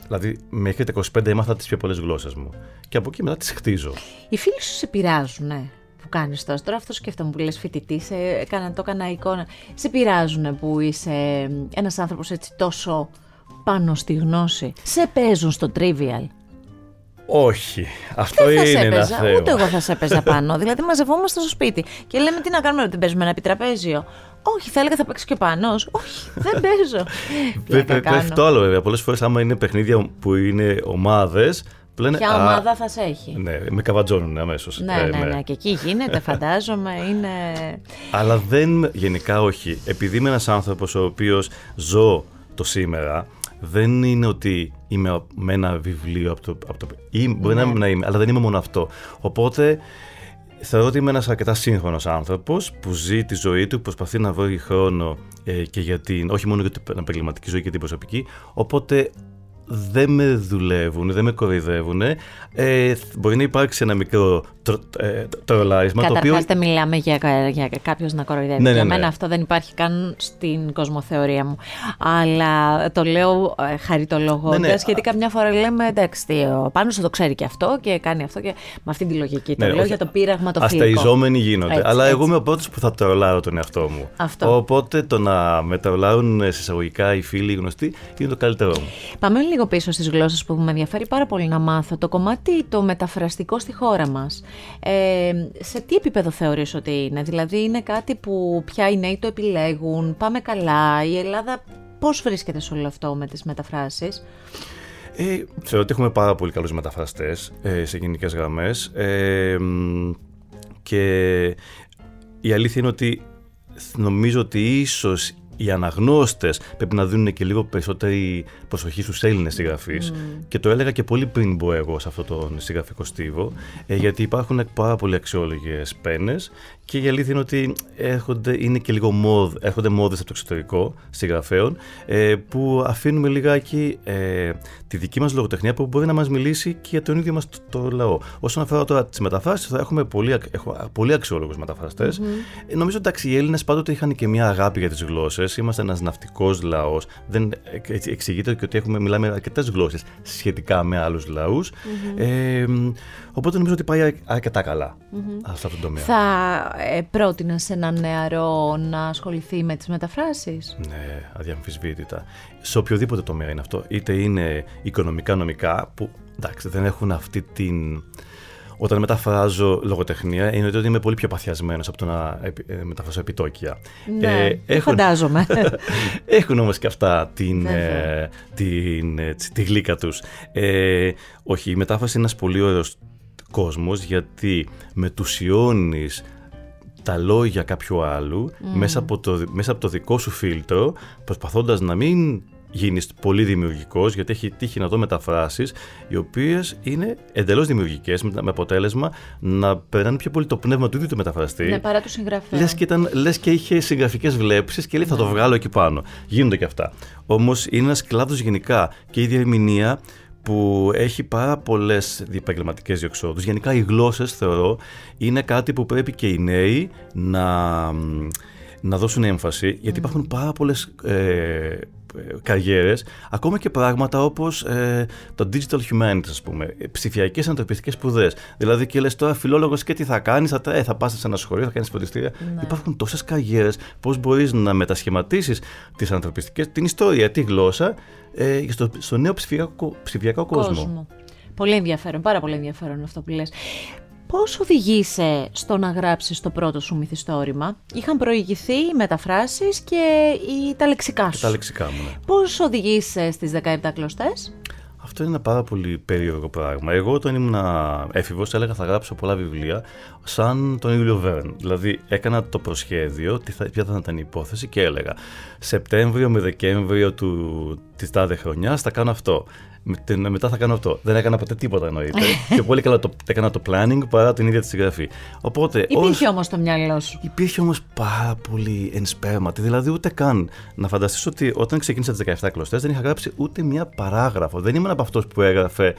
Speaker 2: δηλαδή, μέχρι τα 25 έμαθα τις πιο πολλές γλώσσες μου. Και από εκεί μετά τις χτίζω.
Speaker 1: Οι φίλοι σου σε πειράζουν, ναι που κάνεις τόσο. Τώρα αυτό σκέφτομαι που λες φοιτητή, το έκανα εικόνα. Σε πειράζουν που είσαι ένας άνθρωπος έτσι τόσο πάνω στη γνώση. Σε παίζουν στο trivial.
Speaker 2: Όχι. Αυτό δεν είναι ένα θέμα.
Speaker 1: Ούτε εγώ θα σε έπαιζα πάνω. δηλαδή, μαζευόμαστε στο σπίτι και λέμε τι να κάνουμε, δεν παίζουμε ένα επιτραπέζιο. Όχι, θα έλεγα θα παίξει και πάνω. Όχι, δεν παίζω.
Speaker 2: Πέφτει το άλλο βέβαια. Πολλές φορές, άμα είναι παιχνίδια που είναι ομάδες,
Speaker 1: Λένε, Ποια ομάδα θα σε έχει.
Speaker 2: Ναι, με καβατζώνουν αμέσως.
Speaker 1: Ναι, ε, ναι, ναι, Και εκεί γίνεται, φαντάζομαι. είναι...
Speaker 2: Αλλά δεν. Γενικά όχι. Επειδή είμαι ένας άνθρωπος ο οποίος ζω το σήμερα, δεν είναι ότι είμαι με ένα βιβλίο από το. Από το ή μπορεί ναι. να είμαι, αλλά δεν είμαι μόνο αυτό. Οπότε θεωρώ ότι είμαι ένας αρκετά σύγχρονος άνθρωπος που ζει τη ζωή του, προσπαθεί να βρει χρόνο ε, και για την, όχι μόνο για την επαγγελματική ζωή και την προσωπική. Οπότε δεν με δουλεύουν, δεν με κοροϊδεύουν. Ε, μπορεί να υπάρξει ένα μικρό τρο, ε, τρολάρισμα.
Speaker 1: Καταρχάς οποίο... δεν μιλάμε για, για κάποιος να κοροϊδεύει. Ναι, ναι, για μένα ναι. αυτό δεν υπάρχει καν στην κοσμοθεωρία μου. Αλλά το λέω ε, χαριτολογώντας, ναι, ναι. γιατί καμιά φορά λέμε εντάξει, ο Πάνος το ξέρει και αυτό και κάνει αυτό και με αυτή τη λογική. Το ναι, λέω για το πείραγμα το φιλικό.
Speaker 2: Ασταϊζόμενοι γίνονται. Έτσι, αλλά έτσι. εγώ είμαι ο πρώτος που θα τρολάρω τον εαυτό μου. Αυτό. Οπότε το να με τρολάρουν εισαγωγικά οι φίλοι οι γνωστοί είναι το καλύτερό μου.
Speaker 1: Πάμε λίγο πίσω στις γλώσσες που με ενδιαφέρει πάρα πολύ να μάθω. Το κομμάτι το μεταφραστικό στη χώρα μας. Ε, σε τι επίπεδο θεωρείς ότι είναι, δηλαδή είναι κάτι που πια οι νέοι το επιλέγουν, πάμε καλά, η Ελλάδα πώς βρίσκεται σε όλο αυτό με τις μεταφράσεις;
Speaker 2: Ε, θεωρώ ότι έχουμε πάρα πολύ καλούς μεταφραστές ε, σε γενικές γραμμές ε, και η αλήθεια είναι ότι νομίζω ότι ίσως οι αναγνώστες πρέπει να δίνουν και λίγο περισσότερη προσοχή στους Έλληνες συγγραφείς mm. και το έλεγα και πολύ πριν μπω εγώ σε αυτό τον συγγραφικό στίβο ε, γιατί υπάρχουν πάρα πολύ αξιόλογες πένες και η αλήθεια είναι ότι έρχονται, είναι και λίγο μόδ, έρχονται μόδες από το εξωτερικό συγγραφέων ε, που αφήνουμε λιγάκι ε, τη δική μας λογοτεχνία που μπορεί να μας μιλήσει και για τον ίδιο μας το, λαό. Όσον αφορά τώρα τις μεταφράσεις θα έχουμε πολύ, έχω, πολύ αξιόλογους μεταφραστές. Mm-hmm. νομίζω εντάξει οι Έλληνες πάντοτε είχαν και μια αγάπη για τις γλώσσες. Είμαστε ένας ναυτικός λαός. Δεν εξηγείται και ότι έχουμε, μιλάμε αρκετές γλώσσες σχετικά με άλλους λαούς. Mm-hmm. Ε, οπότε νομίζω ότι πάει αρκετά καλά mm-hmm. σε αυτό το τομέα.
Speaker 1: Θα ε, πρότεινα σε έναν νεαρό να ασχοληθεί με τις μεταφράσεις;
Speaker 2: Ναι, αδιαμφισβήτητα. Σε οποιοδήποτε τομέα είναι αυτό. Είτε είναι οικονομικά, νομικά, που εντάξει δεν έχουν αυτή την... Όταν μεταφράζω λογοτεχνία, είναι ότι είμαι πολύ πιο παθιασμένος από το να ε, μεταφράσω επιτόκια.
Speaker 1: Ναι, ε, έχουν... φαντάζομαι.
Speaker 2: έχουν όμως και αυτά την, ε, την, ε, τη γλύκα τους. Ε, όχι, η μετάφραση είναι ένας πολύ ωραίος κόσμος γιατί μετουσιώνεις τα λόγια κάποιου άλλου mm. μέσα, από το, μέσα από το δικό σου φίλτρο προσπαθώντας να μην γίνεις πολύ δημιουργικός γιατί έχει τύχει να δω μεταφράσεις οι οποίες είναι εντελώς δημιουργικές με αποτέλεσμα να περνάνε πιο πολύ το πνεύμα του ίδιου του μεταφραστή
Speaker 1: ναι, παρά τους συγγραφέα
Speaker 2: λες και, ήταν, λες και είχε συγγραφικές βλέψεις και λέει θα το ναι. βγάλω εκεί πάνω γίνονται και αυτά όμως είναι ένας κλάδος γενικά και η διερμηνία που έχει πάρα πολλές διεπαγγελματικές διεξόδου. Γενικά, οι γλώσσες θεωρώ είναι κάτι που πρέπει και οι νέοι να, να δώσουν έμφαση, γιατί υπάρχουν πάρα πολλές ε, καριέρες, ακόμα και πράγματα όπως ε, το digital humanities, ας πούμε, ψηφιακές ανθρωπιστικές σπουδές. Δηλαδή και λες τώρα φιλόλογος και τι θα κάνεις, θα, ε, θα πας σε ένα σχολείο, θα κάνεις φροντιστήρια. Ναι. Υπάρχουν τόσες καριέρες, πώς μπορείς να μετασχηματίσεις τις ανθρωπιστικές, την ιστορία, τη γλώσσα, ε, στο, στο νέο ψηφιακό, ψηφιακό κόσμο. κόσμο.
Speaker 1: Πολύ ενδιαφέρον, πάρα πολύ ενδιαφέρον αυτό που λες. Πώς οδηγείσαι στο να γράψεις το πρώτο σου μυθιστόρημα; Είχαν προηγηθεί οι μεταφράσεις και οι, τα λεξικά σου.
Speaker 2: Τα λεξικά μου, ναι.
Speaker 1: Πώς οδηγείσαι στις 17 κλωστές;
Speaker 2: Αυτό είναι ένα πάρα πολύ περίεργο πράγμα. Εγώ όταν ήμουν έφηβος, έλεγα θα γράψω πολλά βιβλία σαν τον Ιούλιο Βέρν. Δηλαδή έκανα το προσχέδιο, τι θα, ποια θα ήταν η υπόθεση και έλεγα Σεπτέμβριο με Δεκέμβριο της τάδε χρονιάς θα κάνω αυτό μετά θα κάνω αυτό. Δεν έκανα ποτέ τίποτα εννοείται. και πολύ καλά το, έκανα το planning παρά την ίδια τη συγγραφή.
Speaker 1: Οπότε, υπήρχε ως... όμως το μυαλό σου;
Speaker 2: Υπήρχε όμως πάρα πολύ ενσπέρματη. Δηλαδή ούτε καν να φανταστείς ότι όταν ξεκίνησα τις 17 κλωστές δεν είχα γράψει ούτε μία παράγραφο. Δεν ήμουν από αυτό που έγραφε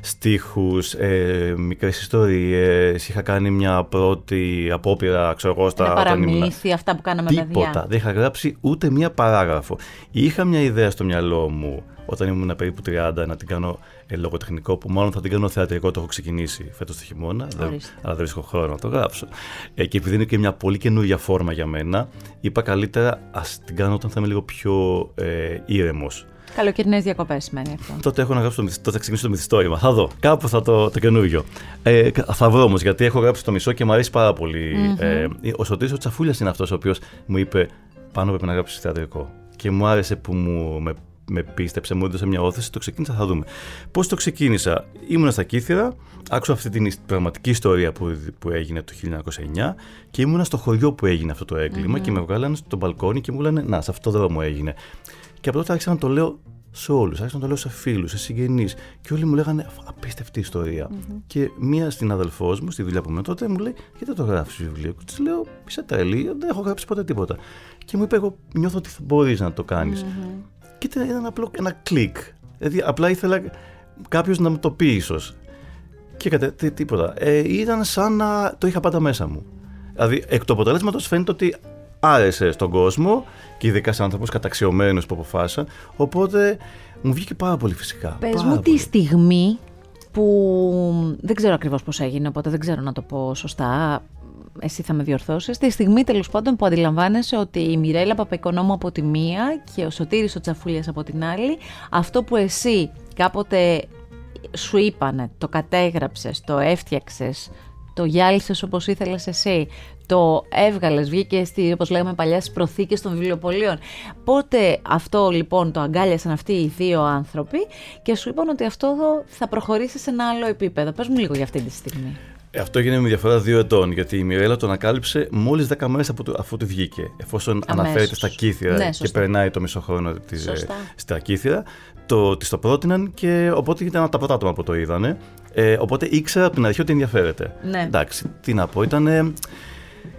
Speaker 2: στίχους, ε, μικρές ιστορίες. Είχα κάνει μια πρώτη απόπειρα, ξέρω εγώ, στα.
Speaker 1: Παραμύθι, αυτά που κάναμε
Speaker 2: Τίποτα. Παιδιά. Δεν είχα γράψει ούτε μία παράγραφο. Είχα μια ιδέα στο μυαλό μου όταν ήμουν περίπου 30 να την κάνω ε, λογοτεχνικό, που μάλλον θα την κάνω θεατρικό, το έχω ξεκινήσει φέτος το χειμώνα, δεν, αλλά δεν βρίσκω χρόνο να το γράψω. Ε, και επειδή είναι και μια πολύ καινούργια φόρμα για μένα, είπα καλύτερα ας την κάνω όταν θα είμαι λίγο πιο ε, ήρεμος.
Speaker 1: Καλοκαιρινές διακοπές σημαίνει αυτό.
Speaker 2: Τότε έχω να γράψω το, τότε θα ξεκινήσω το μυθιστόρημα. Θα δω. Κάπου θα το, το καινούριο. Ε, θα βρω όμως, γιατί έχω γράψει το μισό και μου αρέσει πάρα πολύ. Mm-hmm. Ε, ο Σωτήρης ο Τσαφούλιας είναι αυτός ο οποίος μου είπε πάνω πρέπει να γράψεις θεατρικό. Και μου άρεσε που μου με με πίστεψε, μου έδωσε μια όθηση, το ξεκίνησα, θα δούμε. Πώς το ξεκίνησα, ήμουνα στα Κύθυρα, άκουσα αυτή την πραγματική ιστορία που, που έγινε το 1909 και ήμουνα στο χωριό που έγινε αυτό το εγκλημα και με βγάλανε στο μπαλκόνι και μου λένε Να, σε αυτό το δρόμο έγινε. Και από τότε άρχισα να το λέω σε όλους, άρχισα να το λέω σε φίλους, σε συγγενείς. Και όλοι μου λέγανε απίστευτη ιστορία. Mm-hmm. Και μία στην αδελφό μου, στη δουλειά που είμαι τότε, μου λέει: Γιατί δεν το γράφεις βιβλίο. Και της λέω: Είσαι τέλειο, δεν έχω γράψει ποτέ τίποτα. Και μου είπε: Εγώ νιώθω ότι μπορείς να το κάνεις. Mm-hmm. Και ήταν ένα απλό ένα κλικ. Δηλαδή απλά ήθελα κάποιος να μου το πει ίσως. Και κατε, τίποτα. Ε, ήταν σαν να το είχα πάντα μέσα μου. Δηλαδή εκ του αποτελέσματος φαίνεται ότι άρεσε στον κόσμο και ειδικά σε άνθρωπου καταξιωμένου που αποφάσισαν. Οπότε μου βγήκε πάρα πολύ φυσικά.
Speaker 1: Πες μου τη στιγμή που δεν ξέρω ακριβώς πώς έγινε, οπότε δεν ξέρω να το πω σωστά εσύ θα με διορθώσεις, τη στιγμή τέλος πάντων που αντιλαμβάνεσαι ότι η Μιρέλα Παπαϊκονόμου από τη μία και ο Σωτήρης ο Τσαφούλιας από την άλλη, αυτό που εσύ κάποτε σου είπανε, το κατέγραψες, το έφτιαξες, το γυάλισες όπως ήθελες εσύ, το έβγαλες, βγήκες στη, όπως λέγαμε παλιά στις προθήκες των βιβλιοπολίων. Πότε αυτό λοιπόν το αγκάλιασαν αυτοί οι δύο άνθρωποι και σου είπαν ότι αυτό θα προχωρήσει σε ένα άλλο επίπεδο. Πες μου λίγο για αυτή τη στιγμή.
Speaker 2: Ε, αυτό έγινε με διαφορά δύο ετών, γιατί η Μιρέλα τον ανακάλυψε μόλις 10 μέρες αφού του βγήκε. Εφόσον Αμέσως. αναφέρεται στα κύθρα ναι, και περνάει το μισό χρόνο της, ε, στα κύθρα, το, της το πρότειναν και οπότε ήταν τα πρώτα άτομα που το είδανε. Ε, οπότε ήξερα από την αρχή ότι ενδιαφέρεται.
Speaker 1: Ναι.
Speaker 2: Εντάξει, τι να πω, ήταν.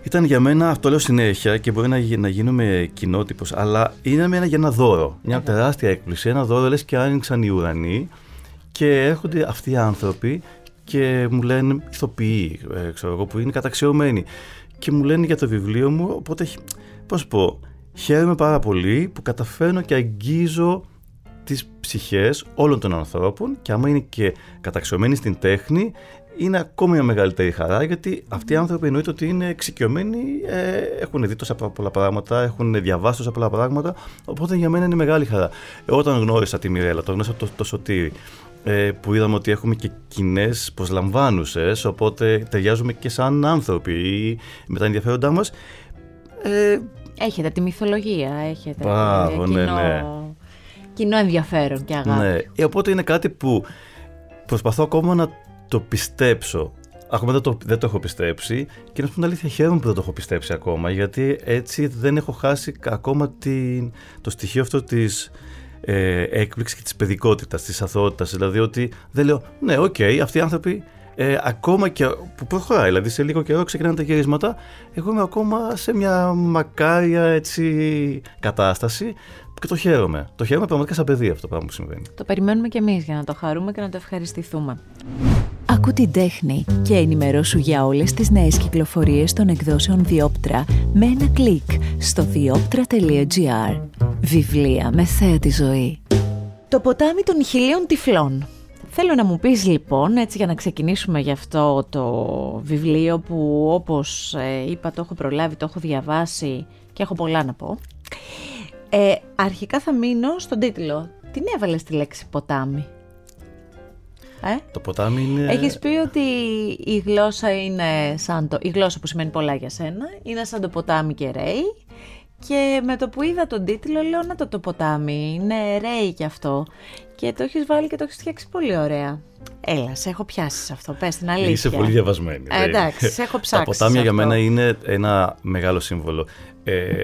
Speaker 2: Ήταν για μένα, αυτό λέω συνέχεια και μπορεί να, να γίνομαι κοινότυπος, αλλά είναι για ένα δώρο. Μια τεράστια έκπληξη. Ένα δώρο λες και άνοιξαν οι ουρανοί και έρχονται αυτοί οι άνθρωποι και μου λένε ηθοποιοί, ε, ξέρω εγώ, που είναι καταξιωμένοι. Και μου λένε για το βιβλίο μου, οπότε, πώς πω, χαίρομαι πάρα πολύ που καταφέρνω και αγγίζω τις ψυχές όλων των ανθρώπων και άμα είναι και καταξιωμένοι στην τέχνη, είναι ακόμη μια μεγαλύτερη χαρά γιατί αυτοί οι άνθρωποι εννοείται ότι είναι εξοικειωμένοι, ε, έχουν δει τόσα πολλά πράγματα, έχουν διαβάσει τόσα πολλά πράγματα. Οπότε για μένα είναι μεγάλη χαρά. όταν γνώρισα τη Μιρέλα, το γνώρισα το, το Σωτήρι, ε, που είδαμε ότι έχουμε και κοινές προσλαμβάνουσες, οπότε ταιριάζουμε και σαν άνθρωποι με τα ενδιαφέροντά μας.
Speaker 1: Ε, έχετε τη μυθολογία, έχετε
Speaker 2: Πάγω, κοινό, ναι, ναι.
Speaker 1: κοινό ενδιαφέρον και αγάπη. Ναι,
Speaker 2: ε, οπότε είναι κάτι που προσπαθώ ακόμα να το πιστέψω. Ακόμα δεν το, δεν το έχω πιστέψει και να σου πω την αλήθεια χαίρομαι που δεν το έχω πιστέψει ακόμα γιατί έτσι δεν έχω χάσει ακόμα την, το στοιχείο αυτό της ε, έκπληξη και της παιδικότητας, της αθωότητας. Δηλαδή ότι δεν λέω, ναι, ok, okay, αυτοί οι άνθρωποι ε, ακόμα και που προχωράει, δηλαδή σε λίγο καιρό ξεκινάνε τα γυρίσματα, εγώ είμαι ακόμα σε μια μακάρια έτσι, κατάσταση και το χαίρομαι. Το χαίρομαι πραγματικά σαν παιδί αυτό το πράγμα που συμβαίνει.
Speaker 1: Το περιμένουμε κι εμείς για να το χαρούμε και να το ευχαριστηθούμε. Ακού την τέχνη και ενημερώσου για όλες τις νέες κυκλοφορίες των εκδόσεων Διόπτρα με ένα κλικ στο διόπτρα.gr. Βιβλία με θέα τη ζωή. Το ποτάμι των χιλίων τυφλών. Θέλω να μου πεις λοιπόν, έτσι για να ξεκινήσουμε γι' αυτό το βιβλίο που όπως ε, είπα το έχω προλάβει, το έχω διαβάσει και έχω πολλά να πω. Ε, αρχικά θα μείνω στον τίτλο. Την έβαλες τη λέξη ποτάμι.
Speaker 2: Ε; Το ποτάμι είναι...
Speaker 1: Έχεις πει ότι η γλώσσα είναι σαν το... Η γλώσσα που σημαίνει πολλά για σένα είναι σαν το ποτάμι και ρέι και με το που είδα τον τίτλο λέω να το το ποτάμι, είναι ρέι κι αυτό και το έχεις βάλει και το έχεις φτιάξει πολύ ωραία. Έλα, σε έχω πιάσει σε αυτό, πες την αλήθεια.
Speaker 2: Είσαι πολύ διαβασμένη.
Speaker 1: Ε, εντάξει, σε έχω ψάξει.
Speaker 2: Τα ποτάμια για μένα είναι ένα μεγάλο σύμβολο. Ε,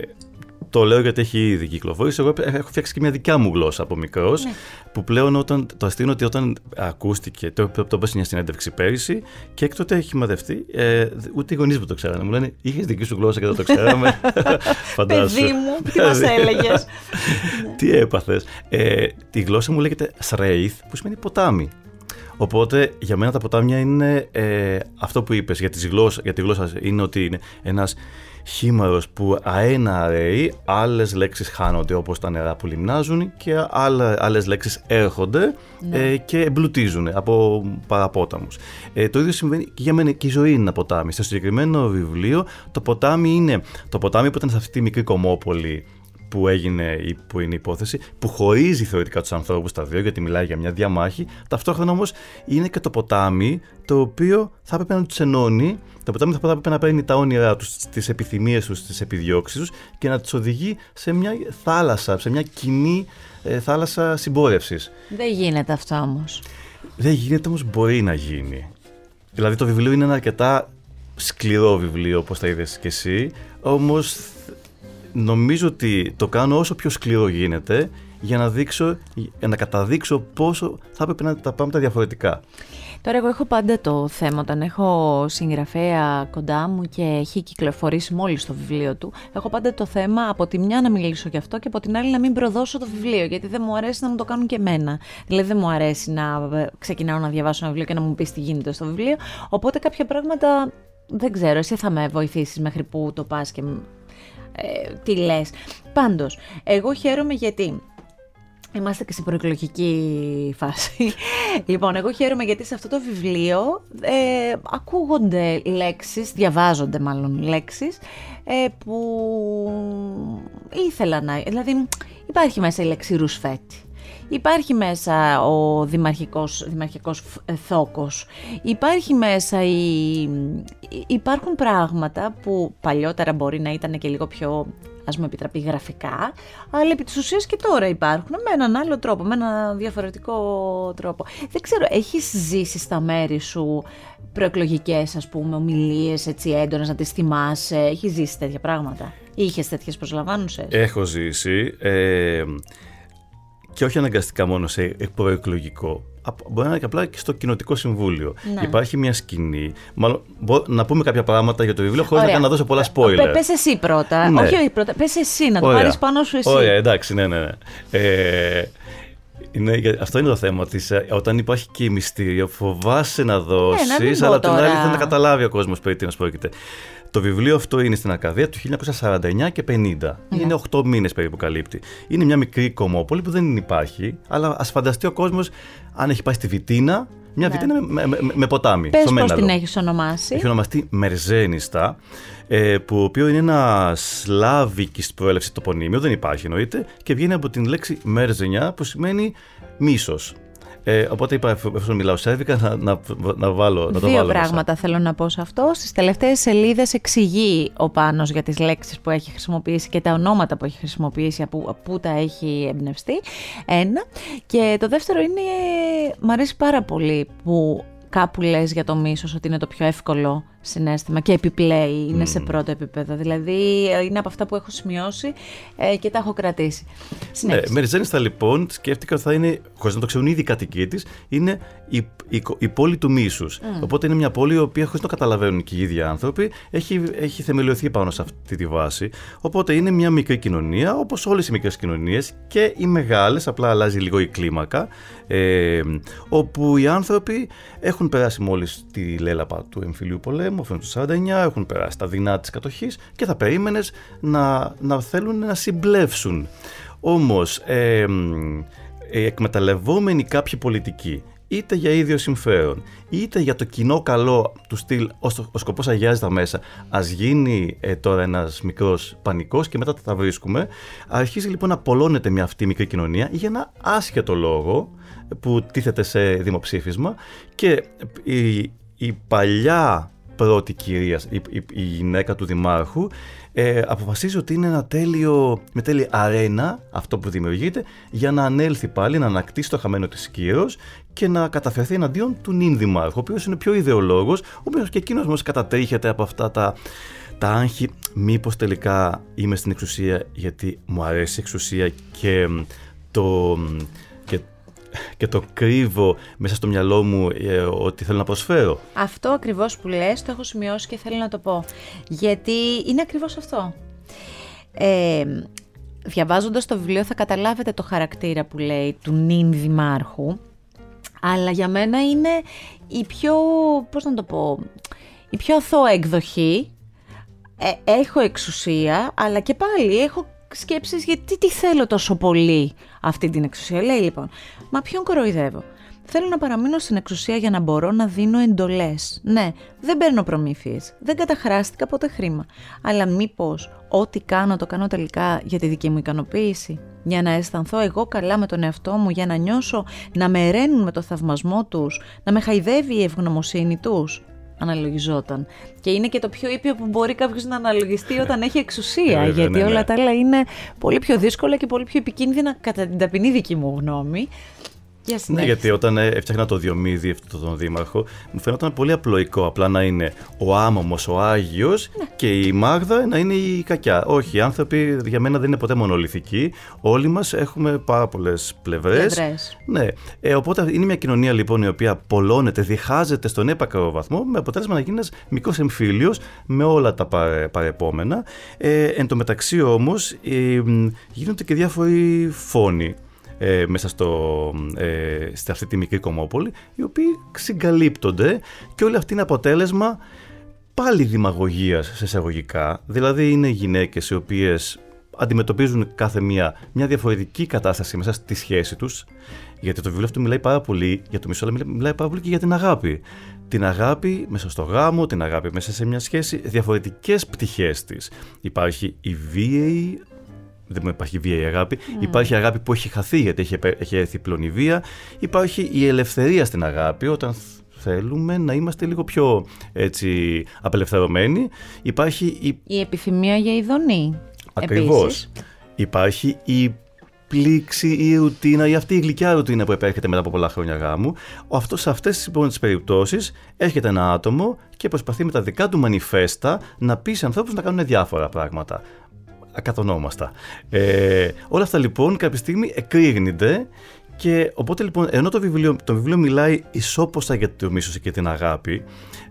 Speaker 2: το λέω γιατί έχει ήδη κυκλοφορήσει. Εγώ έχω φτιάξει και μια δικιά μου γλώσσα από μικρός. Ναι. Που πλέον όταν, το αστείο ότι όταν ακούστηκε, το, το, το μια συνέντευξη πέρυσι και έκτοτε έχει μαδευτεί, ε, ούτε οι γονείς μου το ξέρανε. Μου λένε Είχες δική σου γλώσσα και δεν το ξέραμε.
Speaker 1: Φαντάζομαι. Παιδί μου, τι μας έλεγες.
Speaker 2: τι έπαθες. Ε, τη γλώσσα μου λέγεται Σρέιθ, που σημαίνει ποτάμι. Οπότε για μένα τα ποτάμια είναι ε, αυτό που είπες για, για τη γλώσσα είναι ότι είναι ένας χήμαρος που αένα αραίει, άλλες λέξεις χάνονται όπως τα νερά που λιμνάζουν και άλλε άλλες λέξεις έρχονται ναι. ε, και εμπλουτίζουν από παραπόταμους. Ε, το ίδιο συμβαίνει και για μένα και η ζωή είναι ένα ποτάμι. Στο συγκεκριμένο βιβλίο το ποτάμι είναι το ποτάμι που ήταν σε αυτή τη μικρή κομμόπολη που έγινε που είναι η υπόθεση, που χωρίζει θεωρητικά τους ανθρώπους τα δύο, γιατί μιλάει για μια διαμάχη. Ταυτόχρονα όμως είναι και το ποτάμι το οποίο θα έπρεπε να τους ενώνει. Το ποτάμι θα έπρεπε να παίρνει τα όνειρά τους, τις επιθυμίες τους, τις επιδιώξεις τους και να τους οδηγεί σε μια θάλασσα, σε μια κοινή ε, θάλασσα συμπόρευσης.
Speaker 1: Δεν γίνεται αυτό όμως.
Speaker 2: Δεν γίνεται όμως, μπορεί να γίνει. Δηλαδή το βιβλίο είναι ένα αρκετά σκληρό βιβλίο, όπως τα είδες και εσύ, όμως νομίζω ότι το κάνω όσο πιο σκληρό γίνεται για να, δείξω, για να καταδείξω πόσο θα έπρεπε να είναι τα πράγματα διαφορετικά.
Speaker 1: Τώρα εγώ έχω πάντα το θέμα όταν έχω συγγραφέα κοντά μου και έχει κυκλοφορήσει μόλις το βιβλίο του έχω πάντα το θέμα από τη μια να μιλήσω γι' αυτό και από την άλλη να μην προδώσω το βιβλίο γιατί δεν μου αρέσει να μου το κάνουν και εμένα. Δηλαδή δεν μου αρέσει να ε, ξεκινάω να διαβάσω ένα βιβλίο και να μου πεις τι γίνεται στο βιβλίο οπότε κάποια πράγματα δεν ξέρω, εσύ θα με βοηθήσεις μέχρι που το πας και ε, τι λες. Πάντως, εγώ χαίρομαι γιατί Είμαστε και στην προεκλογική φάση. λοιπόν, εγώ χαίρομαι γιατί σε αυτό το βιβλίο ε, ακούγονται λέξεις, διαβάζονται μάλλον λέξεις, ε, που ήθελα να... Δηλαδή, υπάρχει μέσα η λέξη ρουσφέτη. Υπάρχει μέσα ο δημαρχικός, δημαρχικός θόκος. Υπάρχει μέσα η... Υπάρχουν πράγματα που παλιότερα μπορεί να ήταν και λίγο πιο ας μου επιτραπεί γραφικά, αλλά επί της ουσίας και τώρα υπάρχουν με έναν άλλο τρόπο, με έναν διαφορετικό τρόπο. Δεν ξέρω, έχεις ζήσει στα μέρη σου προεκλογικές ας πούμε ομιλίες έτσι έντονες να τις θυμάσαι, έχεις ζήσει τέτοια πράγματα, είχες τέτοιες προσλαμβάνουσες;
Speaker 2: Έχω ζήσει ε, και όχι αναγκαστικά μόνο σε προεκλογικό, μπορεί να είναι και απλά και στο κοινοτικό συμβούλιο. Ναι. Υπάρχει μια σκηνή. Μάλλον, να πούμε κάποια πράγματα για το βιβλίο χωρίς να, να δώσω πολλά spoiler.
Speaker 1: Πε εσύ πρώτα. Ναι. Όχι, όχι πρώτα. Πες εσύ, να το πάρεις πάνω σου εσύ.
Speaker 2: Ωραία, εντάξει, ναι, ναι. ναι. Ε, είναι, αυτό είναι το θέμα της. Ε, όταν υπάρχει και η μυστήριο, φοβάσαι να δώσεις, ναι, αλλά την άλλη θέλει να καταλάβει ο κόσμος περί τίνος πρόκειται. Το βιβλίο αυτό είναι στην Ακαδία του 1949 και 50. Ναι. Είναι 8 μήνες περίπου καλύπτει. Είναι μια μικρή κομμόπολη που δεν υπάρχει, αλλά ας φανταστεί ο κόσμος αν έχει πάει στη Βιτίνα, μια ναι. βιτίνα με, με, με, με ποτάμι.
Speaker 1: Πες πώς την έχεις ονομάσει.
Speaker 2: Έχει ονομαστεί Μερζένιστα, ε, που οποίος είναι ένας σλάβικης προέλευσης τοπονίμιο, δεν υπάρχει εννοείται, και βγαίνει από την λέξη Μέρζενιά που σημαίνει μίσος. Ε, οπότε είπα, εφόσον μιλάω σέρβικα, να, να, να, βάλω, να το
Speaker 1: Δύο πράγματα θέλω να πω σε αυτό. Στις τελευταίες σελίδες εξηγεί ο Πάνος για τις λέξεις που έχει χρησιμοποιήσει και τα ονόματα που έχει χρησιμοποιήσει, από πού τα έχει εμπνευστεί. Ένα. Και το δεύτερο είναι, μ' αρέσει πάρα πολύ που κάπου λες για το μίσος ότι είναι το πιο εύκολο συνέστημα και επιπλέει, είναι σε πρώτο επίπεδο. Δηλαδή είναι από αυτά που έχω σημειώσει ε, και τα έχω κρατήσει.
Speaker 2: Ναι, Μεριζένιστα λοιπόν σκέφτηκα ότι θα είναι, χωρίς να το ξέρουν ήδη οι κατοικοί της, είναι η, η, η, πόλη του μίσους. Οπότε είναι μια πόλη η οποία χωρίς να το καταλαβαίνουν και οι ίδιοι άνθρωποι έχει, έχει θεμελιωθεί πάνω σε αυτή τη βάση. Οπότε είναι μια μικρή κοινωνία όπως όλες οι μικρές κοινωνίες και οι μεγάλες, απλά αλλάζει λίγο η κλίμακα ε, όπου οι άνθρωποι έχουν περάσει μόλις τη λέλαπα του εμφυλίου πολέμου, αυτό το 49, έχουν περάσει τα δεινά της κατοχής και θα περίμενες να, να θέλουν να συμπλεύσουν. Όμως, ε, εκμεταλλευόμενοι κάποιοι πολιτικοί είτε για ίδιο συμφέρον, είτε για το κοινό καλό του στυλ, ο σκοπός αγιάζει τα μέσα, ας γίνει ε, τώρα ένας μικρός πανικός και μετά τα βρίσκουμε, αρχίζει λοιπόν να πολλώνεται μια αυτή μικρή κοινωνία για ένα άσχετο λόγο, που τίθεται σε δημοψήφισμα και η, η παλιά πρώτη κυρία, η, η, γυναίκα του δημάρχου, ε, αποφασίζει ότι είναι ένα τέλειο, με τέλεια αρένα αυτό που δημιουργείται για να ανέλθει πάλι, να ανακτήσει το χαμένο της κύρος και να καταφερθεί εναντίον του νυν δημάρχου, ο οποίος είναι πιο ιδεολόγος, ο οποίος και εκείνος όμως κατατρίχεται από αυτά τα, τα άγχη, μήπως τελικά είμαι στην εξουσία γιατί μου αρέσει η εξουσία και το και το κρύβω μέσα στο μυαλό μου ε, ότι θέλω να προσφέρω.
Speaker 1: Αυτό ακριβώς που λες το έχω σημειώσει και θέλω να το πω. Γιατί είναι ακριβώς αυτό. Ε, διαβάζοντας το βιβλίο θα καταλάβετε το χαρακτήρα που λέει του νυν δημάρχου αλλά για μένα είναι η πιο, πώς να το πω, η πιο αθώα εκδοχή. Ε, έχω εξουσία, αλλά και πάλι έχω σκέψεις γιατί τι θέλω τόσο πολύ αυτή την εξουσία. Λέει λοιπόν, μα ποιον κοροϊδεύω; Θέλω να παραμείνω στην εξουσία για να μπορώ να δίνω εντολές. Ναι, δεν παίρνω προμήθειες. Δεν καταχράστηκα ποτέ χρήμα. Αλλά μήπως ό,τι κάνω το κάνω τελικά για τη δική μου ικανοποίηση; Για να αισθανθώ εγώ καλά με τον εαυτό μου, για να νιώσω να με ρένουν με το θαυμασμό τους, να με χαϊδεύει η ευγνωμοσύνη τους αναλογιζόταν. Και είναι και το πιο ήπιο που μπορεί κάποιος να αναλογιστεί όταν έχει εξουσία. γιατί ναι, όλα ναι. τα άλλα είναι πολύ πιο δύσκολα και πολύ πιο επικίνδυνα, κατά την ταπεινή δική μου γνώμη.
Speaker 2: Ναι, γιατί όταν ε, έφτιαχνα το Διομήδη, αυτό τον δήμαρχο, μου φαίνονταν πολύ απλοϊκό. Απλά να είναι ο άμομο, ο Άγιος ναι. και η Μάγδα να είναι η κακιά. Όχι, οι άνθρωποι για μένα δεν είναι ποτέ μονολυθικοί. Όλοι μας έχουμε πάρα πολλές πλευρές. Ναι. Ε, οπότε είναι μια κοινωνία λοιπόν η οποία πολλώνεται, διχάζεται στον έπακρο βαθμό, με αποτέλεσμα να γίνει ένας μικρός εμφύλιος με όλα τα παρεπόμενα. Ε, εν τω μεταξύ όμως ε, γίνονται και διάφοροι φόνοι ε, μέσα στο, ε, σε αυτή τη μικρή κομμόπολη, οι οποίοι συγκαλύπτονται και όλη αυτή είναι αποτέλεσμα πάλι δημαγωγίας σε εισαγωγικά. Δηλαδή είναι γυναίκες οι οποίες αντιμετωπίζουν κάθε μία μια διαφορετική κατάσταση μέσα στη σχέση τους γιατί το βιβλίο αυτό μιλάει πάρα πολύ για το μισό, αλλά μιλάει πάρα πολύ και για την αγάπη. Την αγάπη μέσα στο γάμο, την αγάπη μέσα σε μια σχέση, διαφορετικές πτυχές της. Υπάρχει η βίαιη δεν υπάρχει βία η αγάπη. Mm. Υπάρχει αγάπη που έχει χαθεί γιατί έχει, έχει έρθει πλώνη βία. Υπάρχει η ελευθερία στην αγάπη όταν θέλουμε να είμαστε λίγο πιο έτσι, απελευθερωμένοι. Υπάρχει η...
Speaker 1: η επιθυμία για ειδονή.
Speaker 2: Ακριβώς. Υπάρχει η πλήξη, η ρουτίνα, ή αυτή η γλυκιά ρουτίνα που επέρχεται μετά από πολλά χρόνια γάμου. Αυτός, σε αυτές λοιπόν, τις περιπτώσεις έρχεται ένα άτομο και προσπαθεί με τα δικά του μανιφέστα να πει σε ανθρώπους να κάνουν διάφορα πράγματα. Ακατονόμαστα. Ε, όλα αυτά λοιπόν κάποια στιγμή εκρήγνεται και οπότε λοιπόν, ενώ το βιβλίο, το βιβλίο μιλάει ισόποσα για το μίσος και την αγάπη,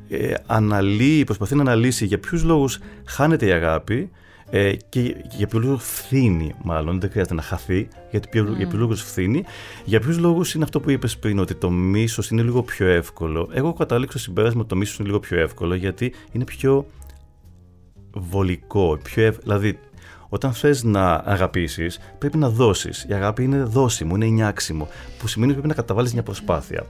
Speaker 2: ε, αναλύει, προσπαθεί να αναλύσει για ποιους λόγους χάνεται η αγάπη, ε, και για ποιους λόγους φθήνει, μάλλον δεν χρειάζεται να χαθεί, γιατί mm. για ποιους λόγους φθήνει. Για ποιους λόγους είναι αυτό που είπες πριν, ότι το μίσος είναι λίγο πιο εύκολο. Εγώ καταλήξω στο συμπέρασμα ότι το μίσος είναι λίγο πιο εύκολο, γιατί είναι πιο βολικό. Πιο Δηλαδή, όταν θες να αγαπήσεις, πρέπει να δώσεις. Η αγάπη είναι δώσιμο, είναι νιάξιμο, που σημαίνει ότι πρέπει να καταβάλεις μια προσπάθεια.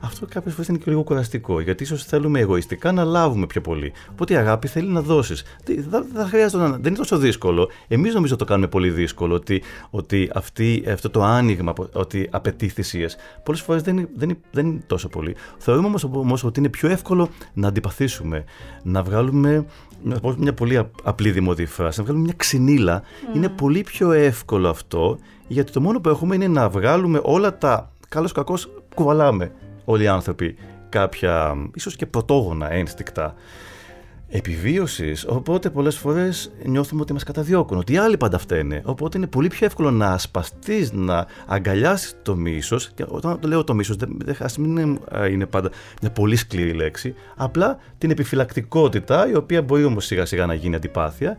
Speaker 2: Αυτό κάποιες φορές είναι και λίγο κουραστικό, γιατί ίσως θέλουμε εγωιστικά να λάβουμε πιο πολύ. Οπότε η αγάπη θέλει να δώσεις. Δεν, χρειάζεται να, δεν είναι τόσο δύσκολο. Εμείς νομίζω το κάνουμε πολύ δύσκολο ότι, ότι αυτή, αυτό το άνοιγμα, ότι απαιτεί θυσίες, πολλές φορές δεν, δεν, δεν είναι τόσο πολύ. Θεωρούμε όμως ότι είναι πιο εύκολο να αντιπαθήσουμε, να βγάλουμε να πω μια πολύ απλή δημοτική φράση, να βγάλουμε μια ξυνήλα. Mm. Είναι πολύ πιο εύκολο αυτό, γιατί το μόνο που έχουμε είναι να βγάλουμε όλα τα καλώς κακώς κουβαλάμε όλοι οι άνθρωποι κάποια ίσως και πρωτόγωνα ένστικτα επιβίωσης. Οπότε πολλές φορές νιώθουμε ότι μας καταδιώκουν, ότι οι άλλοι πάντα φταίνε. Οπότε είναι πολύ πιο εύκολο να ασπαστεί, να αγκαλιάσεις το μίσος. Και όταν το λέω το μίσος, δεν α μην είναι, είναι πάντα μια πολύ σκληρή λέξη. Απλά την επιφυλακτικότητα, η οποία μπορεί όμως σιγά σιγά να γίνει αντιπάθεια.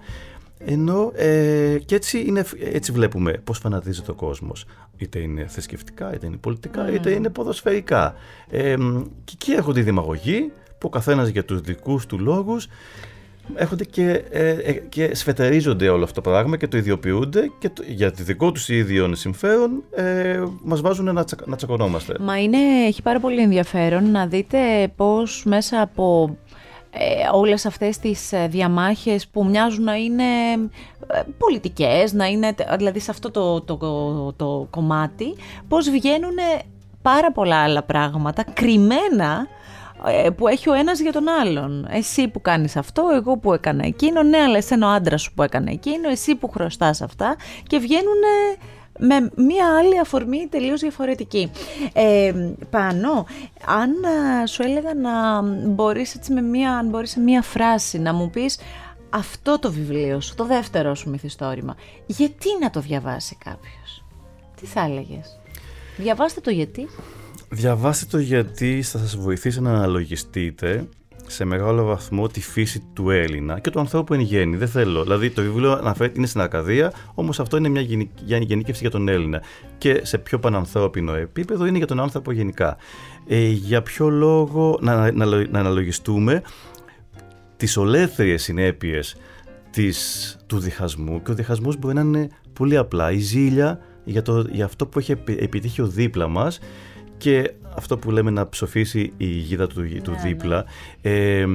Speaker 2: Ενώ ε, και έτσι, είναι, έτσι βλέπουμε πώς φανατίζεται ο κόσμος. Είτε είναι θρησκευτικά, είτε είναι πολιτικά, είτε είναι ποδοσφαιρικά. Ε, και εκεί έρχονται οι δημαγωγοί, που ο καθένας για τους δικούς του λόγους έρχονται και, ε, ε, και σφετερίζονται όλο αυτό το πράγμα και το ιδιοποιούνται και το, για τη δικό τους ίδιων συμφέρον ε, μας βάζουν να, τσα, να τσακωνόμαστε.
Speaker 1: Μα είναι, έχει πάρα πολύ ενδιαφέρον να δείτε πώς μέσα από ε, όλες αυτές τις ε, διαμάχες που μοιάζουν να είναι ε, πολιτικές, να είναι, δηλαδή σε αυτό το, το, το, το κομμάτι, πώς βγαίνουν πάρα πολλά άλλα πράγματα κρυμμένα ε, που έχει ο ένας για τον άλλον. Εσύ που κάνεις αυτό, εγώ που έκανα εκείνο, ναι αλλά εσένα ο άντρας σου που έκανε εκείνο, εσύ που χρωστάς αυτά και βγαίνουν με μία άλλη αφορμή τελείως διαφορετική. Ε, πάνω, αν σου έλεγα να μπορείς έτσι με μία, αν μπορείς σε μία φράση να μου πεις αυτό το βιβλίο σου, το δεύτερο σου μυθιστόρημα, γιατί να το διαβάσει κάποιος; Τι θα έλεγες; Διαβάστε το γιατί.
Speaker 2: Διαβάστε το γιατί θα σας βοηθήσει να αναλογιστείτε σε μεγάλο βαθμό τη φύση του Έλληνα και του ανθρώπου εν γέννη. Δεν θέλω. Δηλαδή, το βιβλίο αναφέρεται είναι στην Ακαδία, όμως αυτό είναι μια γενικεύση για τον Έλληνα. Και σε πιο πανανθρώπινο επίπεδο είναι για τον άνθρωπο γενικά. Ε, για ποιο λόγο να, να, να αναλογιστούμε τις ολέθριες συνέπειες του διχασμού; Και ο διχασμός μπορεί να είναι πολύ απλά η ζήλια για, το, για αυτό που έχει επιτύχει ο δίπλα μας και αυτό που λέμε να ψοφήσει η γίδα του, του ναι, δίπλα. Ε,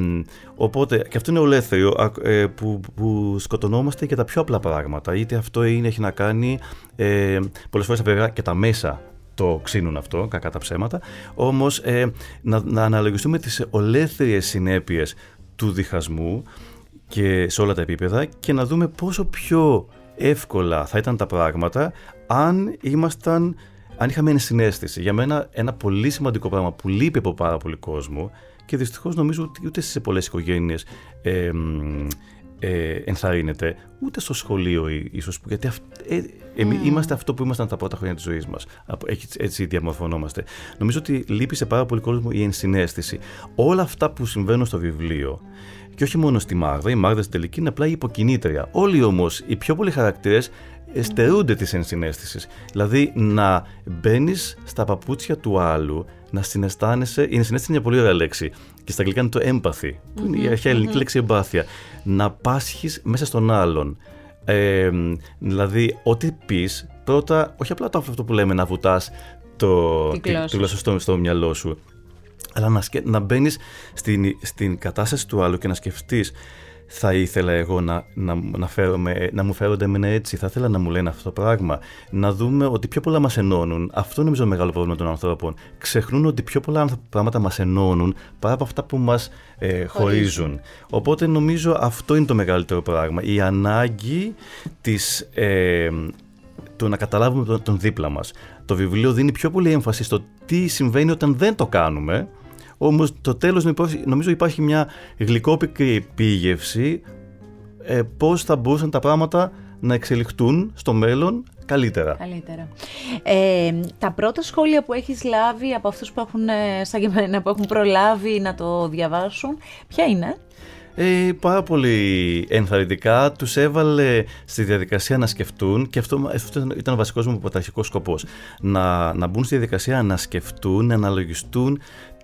Speaker 2: οπότε, και αυτό είναι ολέθριο ε, που, που σκοτωνόμαστε για τα πιο απλά πράγματα. Είτε αυτό είναι, έχει να κάνει ε, πολλές φορές βέβαια και τα μέσα το ξύνουν αυτό, κακά τα ψέματα. Όμως ε, να, να αναλογιστούμε τις ολέθριες συνέπειες του διχασμού και σε όλα τα επίπεδα και να δούμε πόσο πιο εύκολα θα ήταν τα πράγματα αν ήμασταν αν είχαμε ενσυναίσθηση. Για μένα ένα πολύ σημαντικό πράγμα που λείπει από πάρα πολύ κόσμο και δυστυχώς νομίζω ότι ούτε σε πολλές οικογένειες ε, ε, ενθαρρύνεται, ούτε στο σχολείο ίσως. Γιατί αυ, ε, εμείς mm. είμαστε αυτό που ήμασταν τα πρώτα χρόνια της ζωής μας. Έτσι, έτσι διαμορφωνόμαστε. Νομίζω ότι λείπει σε πάρα πολύ κόσμο η ενσυναίσθηση. Όλα αυτά που συμβαίνουν στο βιβλίο και όχι μόνο στη Μάγδα, η Μάγδα στην τελική είναι απλά η υποκινήτρια. Όλοι όμως οι πιο πολλοί χαρακτήρες στερούνται της ενσυναίσθησης. Δηλαδή να μπαίνεις στα παπούτσια του άλλου, να συναισθάνεσαι. Η ενσυναίσθηση είναι μια πολύ ωραία λέξη. Και στα αγγλικά είναι το empathy, που είναι η αρχαία ελληνική λέξη εμπάθεια. Να πάσχεις μέσα στον άλλον. Ε, δηλαδή, ό,τι πεις, πρώτα, όχι απλά το αυτό που λέμε να βουτάς το, τη, στο, στο μυαλό σου, αλλά να, να μπαίνεις στην, στην κατάσταση του άλλου και να σκεφτείς θα ήθελα εγώ να, να, να, φέρομαι, να μου φέρονται εμένα έτσι, θα ήθελα να μου λένε αυτό το πράγμα. Να δούμε ότι πιο πολλά μας ενώνουν. Αυτό νομίζω μεγάλο πρόβλημα των ανθρώπων. Ξεχνούν ότι πιο πολλά πράγματα μας ενώνουν παρά από αυτά που μας ε, χωρίζουν. Οπότε νομίζω αυτό είναι το μεγαλύτερο πράγμα. Η ανάγκη της, ε, του να καταλάβουμε τον, τον δίπλα μας. Το βιβλίο δίνει πιο πολύ έμφαση στο τι συμβαίνει όταν δεν το κάνουμε Όμως το τέλος νομίζω υπάρχει μια γλυκόπικρη επίγευση ε, πώς θα μπορούσαν τα πράγματα να εξελιχθούν στο μέλλον καλύτερα.
Speaker 1: Καλύτερα. Ε, τα πρώτα σχόλια που έχεις λάβει από αυτούς που έχουν, ε, σαν και εμένα, που έχουν προλάβει να το διαβάσουν, ποια είναι;
Speaker 2: Ε, πάρα πολύ ενθαρρυντικά τους έβαλε στη διαδικασία να σκεφτούν και αυτό, αυτό ήταν ο βασικός μου πρωταρχικός σκοπός να, να μπουν στη διαδικασία να σκεφτούν, να αναλογιστούν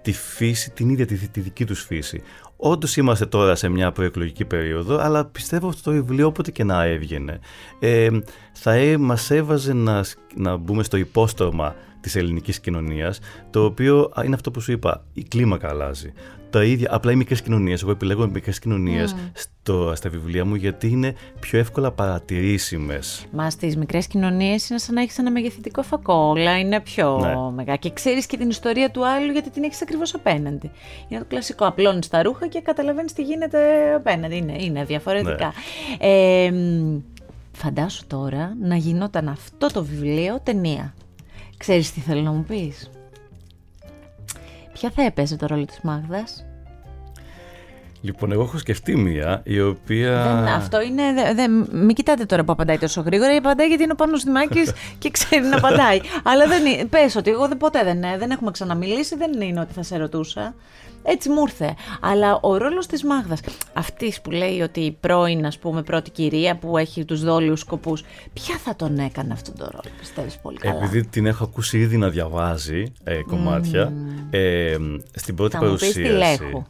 Speaker 2: τη φύση, την ίδια τη, τη δική τους φύση. Όντως είμαστε τώρα σε μια προεκλογική περίοδο, αλλά πιστεύω ότι το βιβλίο όποτε και να έβγαινε ε, θα ε, μας έβαζε να, να μπούμε στο υπόστρωμα της ελληνικής κοινωνίας, το οποίο είναι αυτό που σου είπα, η κλίμακα αλλάζει τα ίδια, απλά οι μικρές κοινωνίες. Εγώ επιλέγω μικρές κοινωνίες mm. στα βιβλία μου γιατί είναι πιο εύκολα παρατηρήσιμες.
Speaker 1: Μα στις μικρές κοινωνίες είναι σαν να έχεις ένα μεγεθυντικό φακό. Όλα είναι πιο ναι. μεγάλα. Και ξέρεις και την ιστορία του άλλου γιατί την έχεις ακριβώς απέναντι. Είναι το κλασικό. Απλώνεις τα ρούχα και καταλαβαίνεις τι γίνεται απέναντι. Είναι, είναι διαφορετικά. Ναι. Ε, φαντάσου τώρα να γινόταν αυτό το βιβλίο ταινία. Ξέρεις τι θέλω να μου πεις; Ποια θα έπαιζε το ρόλο της Μάγδας;
Speaker 2: Λοιπόν, εγώ έχω σκεφτεί μία η οποία.
Speaker 1: Δεν, αυτό είναι. Δε, μην κοιτάτε τώρα που απαντάει τόσο γρήγορα. Απαντάει γιατί είναι ο Πάνος Δημάκης και ξέρει να απαντάει. Αλλά δεν πες ότι εγώ ποτέ δεν, δεν έχουμε ξαναμιλήσει, δεν είναι ότι θα σε ρωτούσα. Έτσι μου ήρθε. Αλλά ο ρόλος της Μάγδας, αυτής που λέει ότι η πρώην, ας πούμε, πρώτη κυρία που έχει τους δόλιους σκοπούς, ποια θα τον έκανε αυτόν τον ρόλο, πιστεύεις πολύ καλά;
Speaker 2: Επειδή την έχω ακούσει ήδη να διαβάζει ε, κομμάτια, ε, στην πρώτη θα παρουσίαση. Μου πεις τη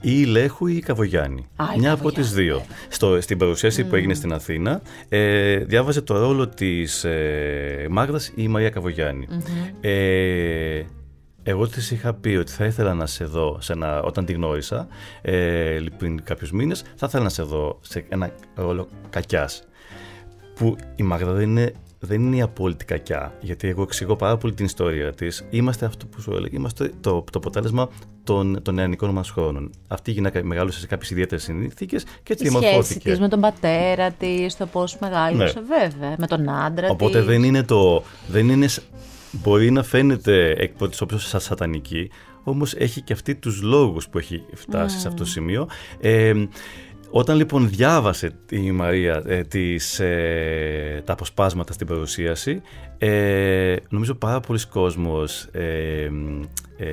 Speaker 2: ή Λέχου ή Καβογιάννη. Μια από τις δύο. Στο, στην παρουσίαση που έγινε στην Αθήνα, ε, διάβαζε το ρόλο της ε, Μάγδας ή η Μαρία Ε, εγώ της είχα πει ότι θα ήθελα να σε δω σε ένα, όταν τη γνώρισα, ε, πριν κάποιους μήνες, θα ήθελα να σε δω σε ένα ρόλο κακιάς. Που η Μάγδα δεν είναι δεν είναι η απόλυτη κακιά, γιατί εγώ εξηγώ πάρα πολύ την ιστορία της. Είμαστε αυτό που σου έλεγα, είμαστε το, το αποτέλεσμα των, των νεανικών μας χρόνων. Αυτή η γυναίκα μεγάλωσε σε κάποιες ιδιαίτερες συνθήκες και έτσι διαμορφώθηκε.
Speaker 1: Η σχέση της με τον πατέρα της, το πώς μεγάλωσε, ναι. βέβαια, με τον άντρα
Speaker 2: της. Οπότε δεν είναι το. Δεν είναι, μπορεί να φαίνεται εκ πρώτης όψεως σαν σατανική, όμως έχει και αυτή τους λόγους που έχει φτάσει σε αυτό το σημείο. Ε, όταν λοιπόν διάβασε η Μαρία ε, τις, ε, τα αποσπάσματα στην παρουσίαση, ε, νομίζω πάρα πολλοί κόσμος ε, ε,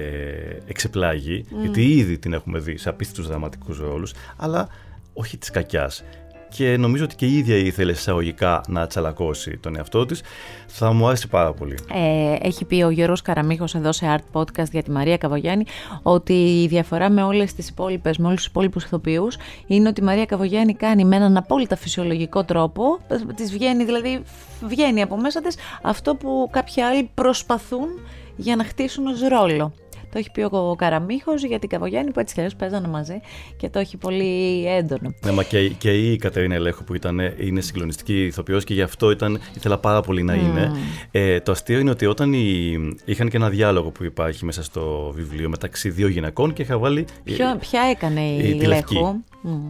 Speaker 2: εξεπλάγει, γιατί ήδη την έχουμε δει σε απίστευτους δραματικούς ρόλους, αλλά όχι της κακιάς και νομίζω ότι και η ίδια ήθελε εισαγωγικά να τσαλακώσει τον εαυτό της. Θα μου άρεσε πάρα πολύ.
Speaker 1: Ε, έχει πει ο Γιώργος Καραμίχος εδώ σε Art Podcast για τη Μαρία Καβογιάννη ότι η διαφορά με όλες τις υπόλοιπες, με όλους τους υπόλοιπους ηθοποιούς είναι ότι η Μαρία Καβογιάννη κάνει με έναν απόλυτα φυσιολογικό τρόπο, της βγαίνει δηλαδή, βγαίνει από μέσα της αυτό που κάποιοι άλλοι προσπαθούν για να χτίσουν ως ρόλο. Το έχει πει ο Καραμίχος για την Καβογιάννη που έτσι κι αλλιώς παίζανε μαζί και το έχει πολύ έντονο.
Speaker 2: Ναι, μα και, και η Κατερίνα Ελέγχου που ήταν, είναι συγκλονιστική ηθοποιός και γι' αυτό ήταν, ήθελα πάρα πολύ να είναι. Ε, το αστείο είναι ότι όταν η, είχαν και ένα διάλογο που υπάρχει μέσα στο βιβλίο μεταξύ δύο γυναικών και είχα βάλει.
Speaker 1: Ποιο, ποια έκανε η, η Ελέγχου.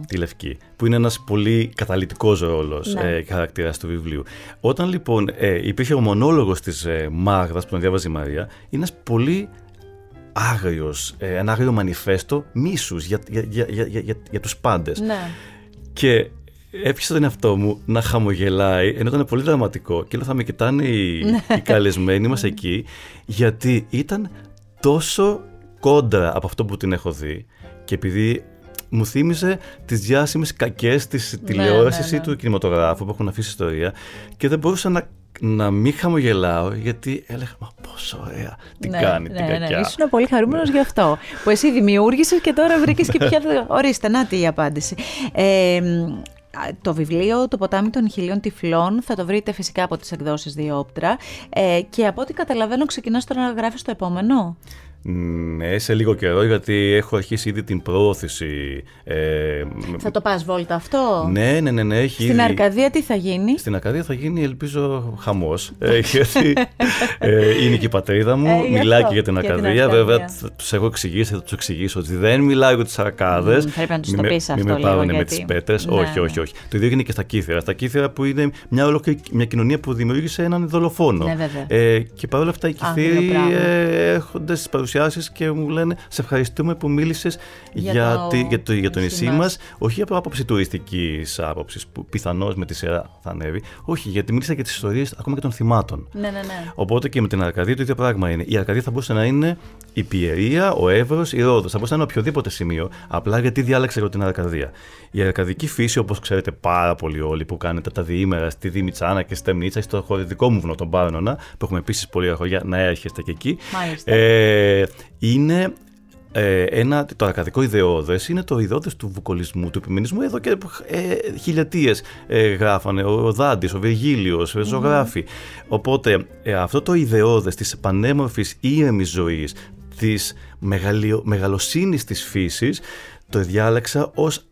Speaker 2: Τη Λευκή, που είναι ένας πολύ καταλητικός ρόλος ναι. ε, χαρακτήρας του βιβλίου. Όταν λοιπόν ε, υπήρχε ο μονόλογος της ε, Μάγδας που τον διάβαζε η Μαρία, είναι ένας πολύ άγριος, ε, ένα άγριο μανιφέστο μίσους για, για, για, για, για, τους πάντες. Ναι. Και έπιασα τον εαυτό μου να χαμογελάει, ενώ ήταν πολύ δραματικό και λέω θα με κοιτάνε οι, ναι. οι καλεσμένοι μας εκεί, γιατί ήταν τόσο κόντρα από αυτό που την έχω δει και επειδή μου θύμιζε τις διάσημες κακές της ναι, τηλεόρασης ή του κινηματογράφου που έχουν αφήσει ιστορία και δεν μπορούσα να να μην χαμογελάω γιατί έλεγα Μα πόσο ωραία την ναι, κάνει ναι, την ναι, κακιά. Ναι,
Speaker 1: ήσουν πολύ χαρούμενος γι' αυτό. Που εσύ δημιούργησες και τώρα βρήκες και πια. Ορίστε, να η απάντηση. Ε, το βιβλίο «Το ποτάμι των χιλίων τυφλών» θα το βρείτε φυσικά από τις εκδόσεις Διόπτρα ε, και από ό,τι καταλαβαίνω ξεκινάς τώρα να γράφεις το επόμενο;
Speaker 2: Ναι, σε λίγο καιρό, γιατί έχω αρχίσει ήδη την προώθηση.
Speaker 1: Ε, θα το πας βόλτα αυτό;
Speaker 2: Ναι, ναι, ναι. ναι έχει
Speaker 1: Στην Αρκαδία τι θα γίνει;
Speaker 2: Στην Αρκαδία θα γίνει, ελπίζω, χαμός. ε, γιατί ε, είναι και η πατρίδα μου, ε, μιλάει και για την Αρκαδία. Βέβαια, του έχω εξηγήσει, θα τους εξηγήσω ότι δεν μιλάω για τις Αρκάδες.
Speaker 1: Mm, πρέπει να τους το πεις αυτό.
Speaker 2: Μην με πάρουν με τις πέτρες. Ναι, όχι, όχι, ναι. όχι. Το ίδιο έγινε και στα Κύθρα. Στα Κύθρα που είναι μια, ολόκληρη, μια κοινωνία που δημιούργησε έναν δολοφόνο.
Speaker 1: Ναι, ε,
Speaker 2: και παρόλα αυτά οι Κύθροι ε, έρχονται στις παρουσιάσεις και μου λένε Σε ευχαριστούμε που μίλησες για, για, το... για, το, για το νησί μας. Όχι από άποψη τουριστικής άποψης, που πιθανώς με τη σειρά θα ανέβει. Όχι, γιατί μίλησα για τις ιστορίες ακόμα και των θυμάτων.
Speaker 1: Ναι, ναι, ναι.
Speaker 2: Οπότε και με την Αρκαδία το ίδιο πράγμα είναι. Η Αρκαδία θα μπορούσε να είναι η Πιερία, ο Εύρος, η Ρόδος. Θα μπορούσε να είναι οποιοδήποτε σημείο. Απλά γιατί διάλεξα εγώ την Αρκαδία. Η αρκαδική φύση, όπως ξέρετε πάρα πολύ όλοι που κάνετε τα διήμερα στη Δήμητσάνα και στη Στεμνίτσα, στο χωρητικό μου βουνό, τον Πάρνονα, που έχουμε επίσης πολλή αγωγιά να έρχεστε και εκεί. Ε, είναι ε, ένα, το αρκαδικό ιδεώδες είναι το ιδεώδες του βουκολισμού, του επιμενισμού εδώ και ε, χιλιετίες ε, γράφανε. Ο, ο Δάντης, ο Βεργίλιος, ο ζωγράφοι. Οπότε ε, αυτό το ιδεώδες της πανέμορφης ήρεμης ζωής, της μεγαλοσύνης της φύσης, το διάλεξα ως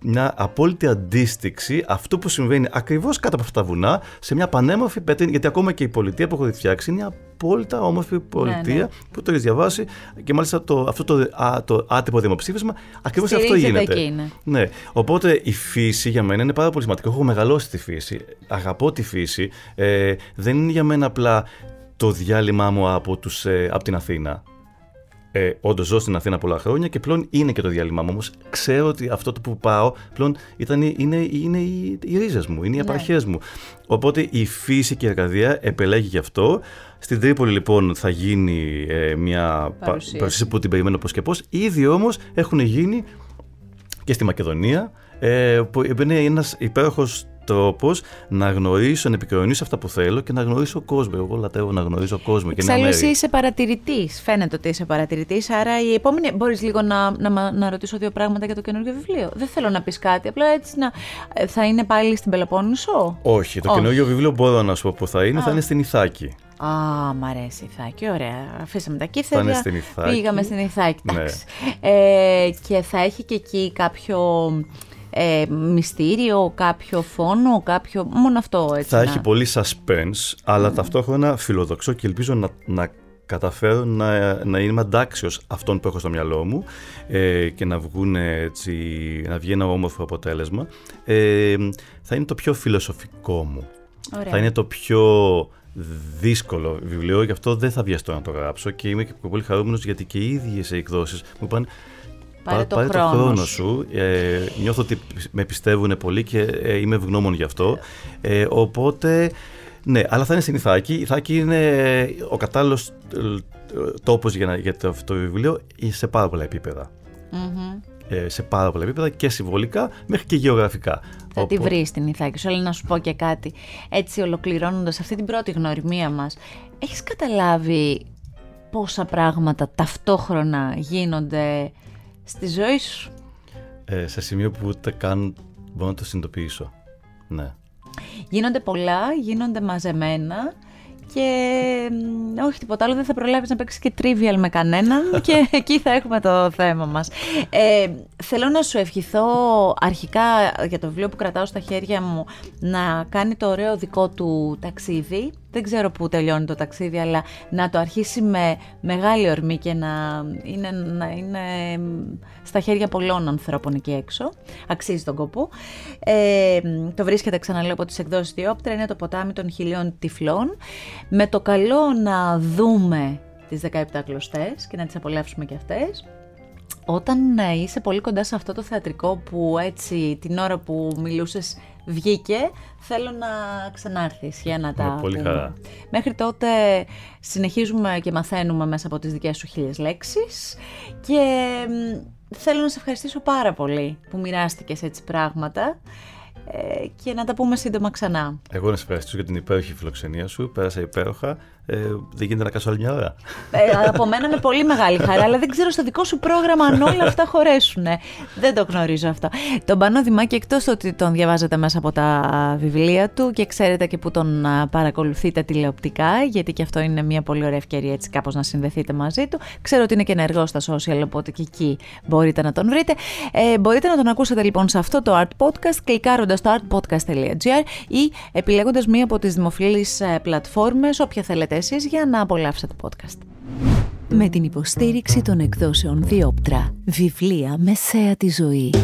Speaker 2: μια απόλυτη αντίστοιξη αυτού που συμβαίνει ακριβώς κάτω από αυτά τα βουνά σε μια πανέμορφη πέτρη, γιατί ακόμα και η πολιτεία που έχω φτιάξει είναι μια απόλυτα όμορφη πολιτεία ναι, ναι. που το έχεις διαβάσει και μάλιστα το, αυτό το, α, το άτυπο δημοψήφισμα ακριβώς αυτό γίνεται.
Speaker 1: Εκεί, ναι.
Speaker 2: ναι. Οπότε η φύση για μένα είναι πάρα πολύ σημαντικό. Έχω μεγαλώσει τη φύση, αγαπώ τη φύση. Ε, δεν είναι για μένα απλά το διάλειμμα μου από, τους, ε, από την Αθήνα ε, Όντως ζω στην Αθήνα πολλά χρόνια και πλέον είναι και το διάλειμμα μου. Όμως ξέρω ότι αυτό το που πάω πλέον ήταν, είναι, είναι οι, οι ρίζες μου, είναι οι ναι. μου. Οπότε η φύση και η Αρκαδία επελέγει γι' αυτό. Στην Τρίπολη λοιπόν θα γίνει ε, μια παρουσίαση που την περιμένω πώς και πώς. Ήδη όμως έχουν γίνει και στη Μακεδονία. Ε, που είναι ένας υπέροχος τρόπο να γνωρίσω, να επικοινωνήσω αυτά που θέλω και να γνωρίσω κόσμος. Εγώ λατρεύω να γνωρίζω κόσμος.
Speaker 1: Εξάλλου, εσύ είσαι παρατηρητής. Φαίνεται ότι είσαι παρατηρητής. Άρα, η επόμενη. Μπορείς λίγο να, να, να ρωτήσω δύο πράγματα για το καινούργιο βιβλίο. Δεν θέλω να πεις κάτι. Απλά έτσι να. Ε, θα είναι πάλι στην Πελοπόννησο;
Speaker 2: Όχι. Το Όχι. καινούργιο βιβλίο μπορώ να σου πω που θα είναι. Α. Θα είναι στην Ιθάκη.
Speaker 1: Α, μ' αρέσει η Ιθάκη, ωραία. Αφήσαμε τα κύθερια, πήγαμε στην Ιθάκη, ναι. Ε, και θα έχει και εκεί κάποιο ε, μυστήριο, κάποιο φόνο, κάποιο... μόνο αυτό έτσι.
Speaker 2: Θα να... έχει πολύ suspense, αλλά mm. ταυτόχρονα φιλοδοξώ και ελπίζω να, να καταφέρω να, να είμαι αντάξιος αυτών που έχω στο μυαλό μου ε, και να, βγουν έτσι, να βγει ένα όμορφο αποτέλεσμα. Ε, θα είναι το πιο φιλοσοφικό μου.
Speaker 1: Ωραία.
Speaker 2: Θα είναι το πιο δύσκολο βιβλίο, γι' αυτό δεν θα βιαστώ να το γράψω και είμαι και πολύ χαρούμενος γιατί και οι ίδιες εκδόσεις μου είπαν
Speaker 1: Πάρε, το, πάρε χρόνο. το χρόνο
Speaker 2: σου. Ε, νιώθω ότι με πιστεύουν πολύ και ε, είμαι ευγνώμων γι' αυτό. Ε, οπότε, ναι, αλλά θα είναι στην Ιθάκη. Η Ιθάκη είναι ο κατάλληλος ε, τόπος για, για το, το βιβλίο σε πάρα πολλά Ε, σε πάρα πολλά επίπεδα και συμβολικά μέχρι και γεωγραφικά.
Speaker 1: Θα τη βρεις στην Ιθάκη σου, αλλά να σου πω και κάτι. Έτσι, ολοκληρώνοντας αυτή την πρώτη γνωριμία μας, έχεις καταλάβει πόσα πράγματα ταυτόχρονα γίνονται στη ζωή σου.
Speaker 2: Ε, σε σημείο που ούτε καν μπορώ να το συνειδητοποιήσω. Ναι.
Speaker 1: Γίνονται πολλά, γίνονται μαζεμένα και όχι τίποτα άλλο, δεν θα προλάβεις να παίξεις και trivial με κανέναν και εκεί θα έχουμε το θέμα μας. Ε, θέλω να σου ευχηθώ αρχικά για το βιβλίο που κρατάω στα χέρια μου να κάνει το ωραίο δικό του ταξίδι δεν ξέρω πού τελειώνει το ταξίδι, αλλά να το αρχίσει με μεγάλη ορμή και να είναι, να είναι στα χέρια πολλών ανθρώπων εκεί έξω. Αξίζει τον κόπο. Ε, το βρίσκεται, ξαναλέω, από τις εκδόσεις Διόπτρα, είναι το ποτάμι των χιλιών τυφλών. Με το καλό να δούμε τις 17 κλωστές και να τις απολαύσουμε και αυτές. Όταν ε, είσαι πολύ κοντά σε αυτό το θεατρικό που έτσι την ώρα που μιλούσες βγήκε, θέλω να ξανάρθεις για να τα
Speaker 2: πολύ χαρά.
Speaker 1: Μέχρι τότε συνεχίζουμε και μαθαίνουμε μέσα από τις δικές σου χίλιες λέξεις. Και θέλω να σε ευχαριστήσω πάρα πολύ που μοιράστηκες έτσι πράγματα. Ε, και να τα πούμε σύντομα ξανά.
Speaker 2: Εγώ να σε ευχαριστήσω για την υπέροχη φιλοξενία σου, πέρασα υπέροχα Ε, δεν γίνεται να κάσω άλλη μια ώρα.
Speaker 1: Ε, από μένα με πολύ μεγάλη χαρά, αλλά δεν ξέρω στο δικό σου πρόγραμμα αν όλα αυτά χωρέσουν. Δεν το γνωρίζω αυτό. Τον Πανό Δημάκη, εκτός ότι τον διαβάζετε μέσα από τα βιβλία του και ξέρετε και που τον παρακολουθείτε τηλεοπτικά, γιατί και αυτό είναι μια πολύ ωραία ευκαιρία έτσι κάπως να συνδεθείτε μαζί του. Ξέρω ότι είναι και ενεργός στα social, οπότε και εκεί μπορείτε να τον βρείτε. Ε, μπορείτε να τον ακούσετε λοιπόν σε αυτό το Art Podcast, κλικάροντας στο artpodcast.gr ή επιλέγοντας μία από τις δημοφιλείς ε, πλατφόρμες, όποια θέλετε εσείς, για να απολαύσετε το podcast. Με την υποστήριξη των εκδόσεων Διόπτρα, βιβλία μεσαία τη ζωή.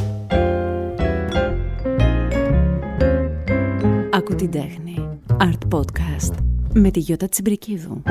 Speaker 1: Ακού την τέχνη. Art Podcast με τη Γιώτα Τσιμπρικίδου.